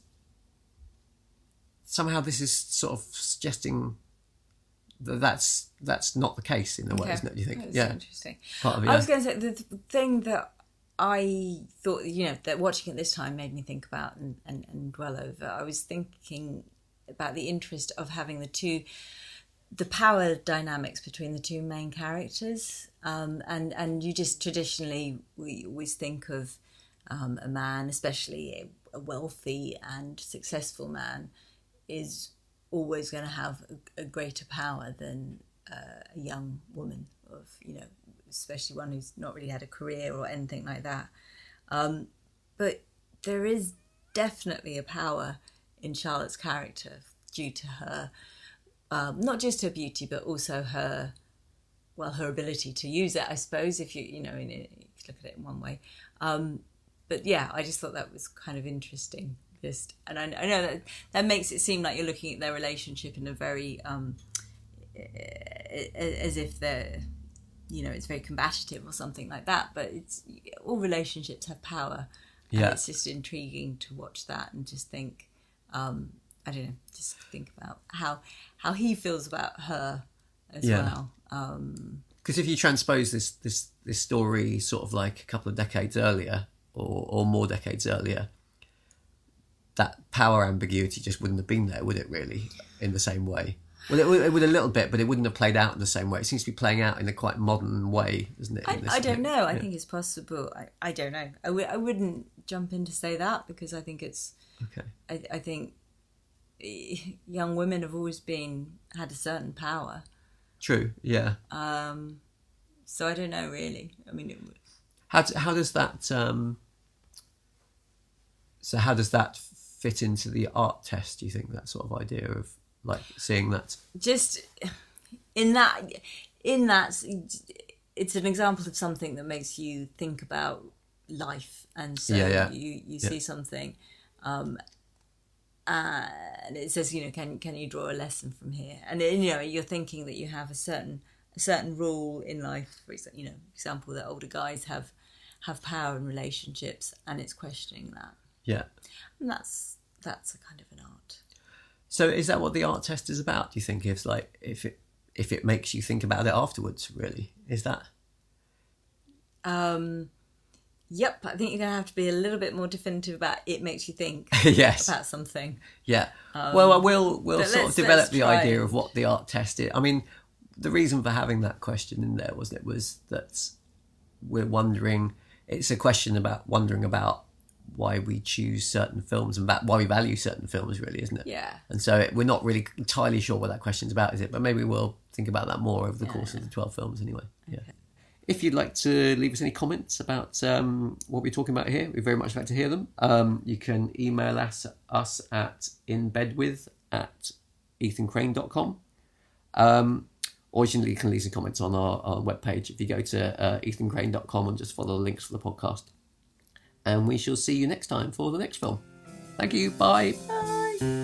somehow this is sort of suggesting that's that's not the case in a way
Okay.
isn't it do you think
That's
yeah
interesting.
part of it
I was going to say the th- thing that I thought, you know, that watching it this time made me think about and, and, and dwell over. I was thinking about the interest of having the two, the power dynamics between the two main characters. Um, and, and you just traditionally, we always think of um, a man, especially a, a wealthy and successful man, is always going to have a, a greater power than uh, a young woman of you know especially one who's not really had a career or anything like that. Um, but there is definitely a power in charlotte's character due to her um, not just her beauty but also her well her ability to use it i suppose if you you know in, you look at it in one way. Um, but yeah i just thought that was kind of interesting just and I, I know that that makes it seem like you're looking at their relationship in a very um, as if they're you know it's very combative or something like that but it's all relationships have power and
Yeah.
it's just intriguing to watch that and just think um i don't know just think about how how he feels about her as
Yeah.
well um
because if you transpose this this this story sort of like a couple of decades earlier or or more decades earlier that power ambiguity just wouldn't have been there would it really in the same way well it, would- it would a little bit but it wouldn't have played out in the same way it seems to be playing out in a quite modern way doesn't it
I, I don't know. I
yeah.
think it's possible. I, I don't know. I w- I wouldn't jump in to say that because I think it's.
okay
I, I think young women have always been had a certain power.
True. Yeah.
Um, so I don't know really. I mean, it,
How how does that um, so how does that fit into the art test? Do you think that sort of idea of like seeing that?
just in that in that it's an example of something that makes you think about life and so
Yeah, yeah.
you you
Yeah.
see something um and it says you know can can you draw a lesson from here and you know you're thinking that you have a certain a certain rule in life for example you know example that older guys have have power in relationships and it's questioning that
Yeah.
and that's that's a kind of an art
So is that what the art test is about? Do you think if like if it if it makes you think about it afterwards? Really, is that?
Um, yep, I think you're going to have to be a little bit more definitive about it makes you think
yes.
about something.
Yeah. well, I will we'll sort of develop the idea of what the art test is. I mean, the reason for having that question in there wasn't it was that we're wondering. It's a question about wondering about why we choose certain films and why we value certain films, really, isn't it?
Yeah.
And so it, we're not really entirely sure what that question's about, is it? But maybe we'll think about that more over the course of the twelve films, anyway. Yeah. If you'd like to leave us any comments about um, what we're talking about here, we'd very much like to hear them. Um, you can email us, us at inbedwith at ethancrane.com. Um, or you can, you can leave some comments on our, our webpage if you go to uh, ethancrane.com and just follow the links for the podcast. And we shall see you next time for the next film. Thank you. Bye.
Bye.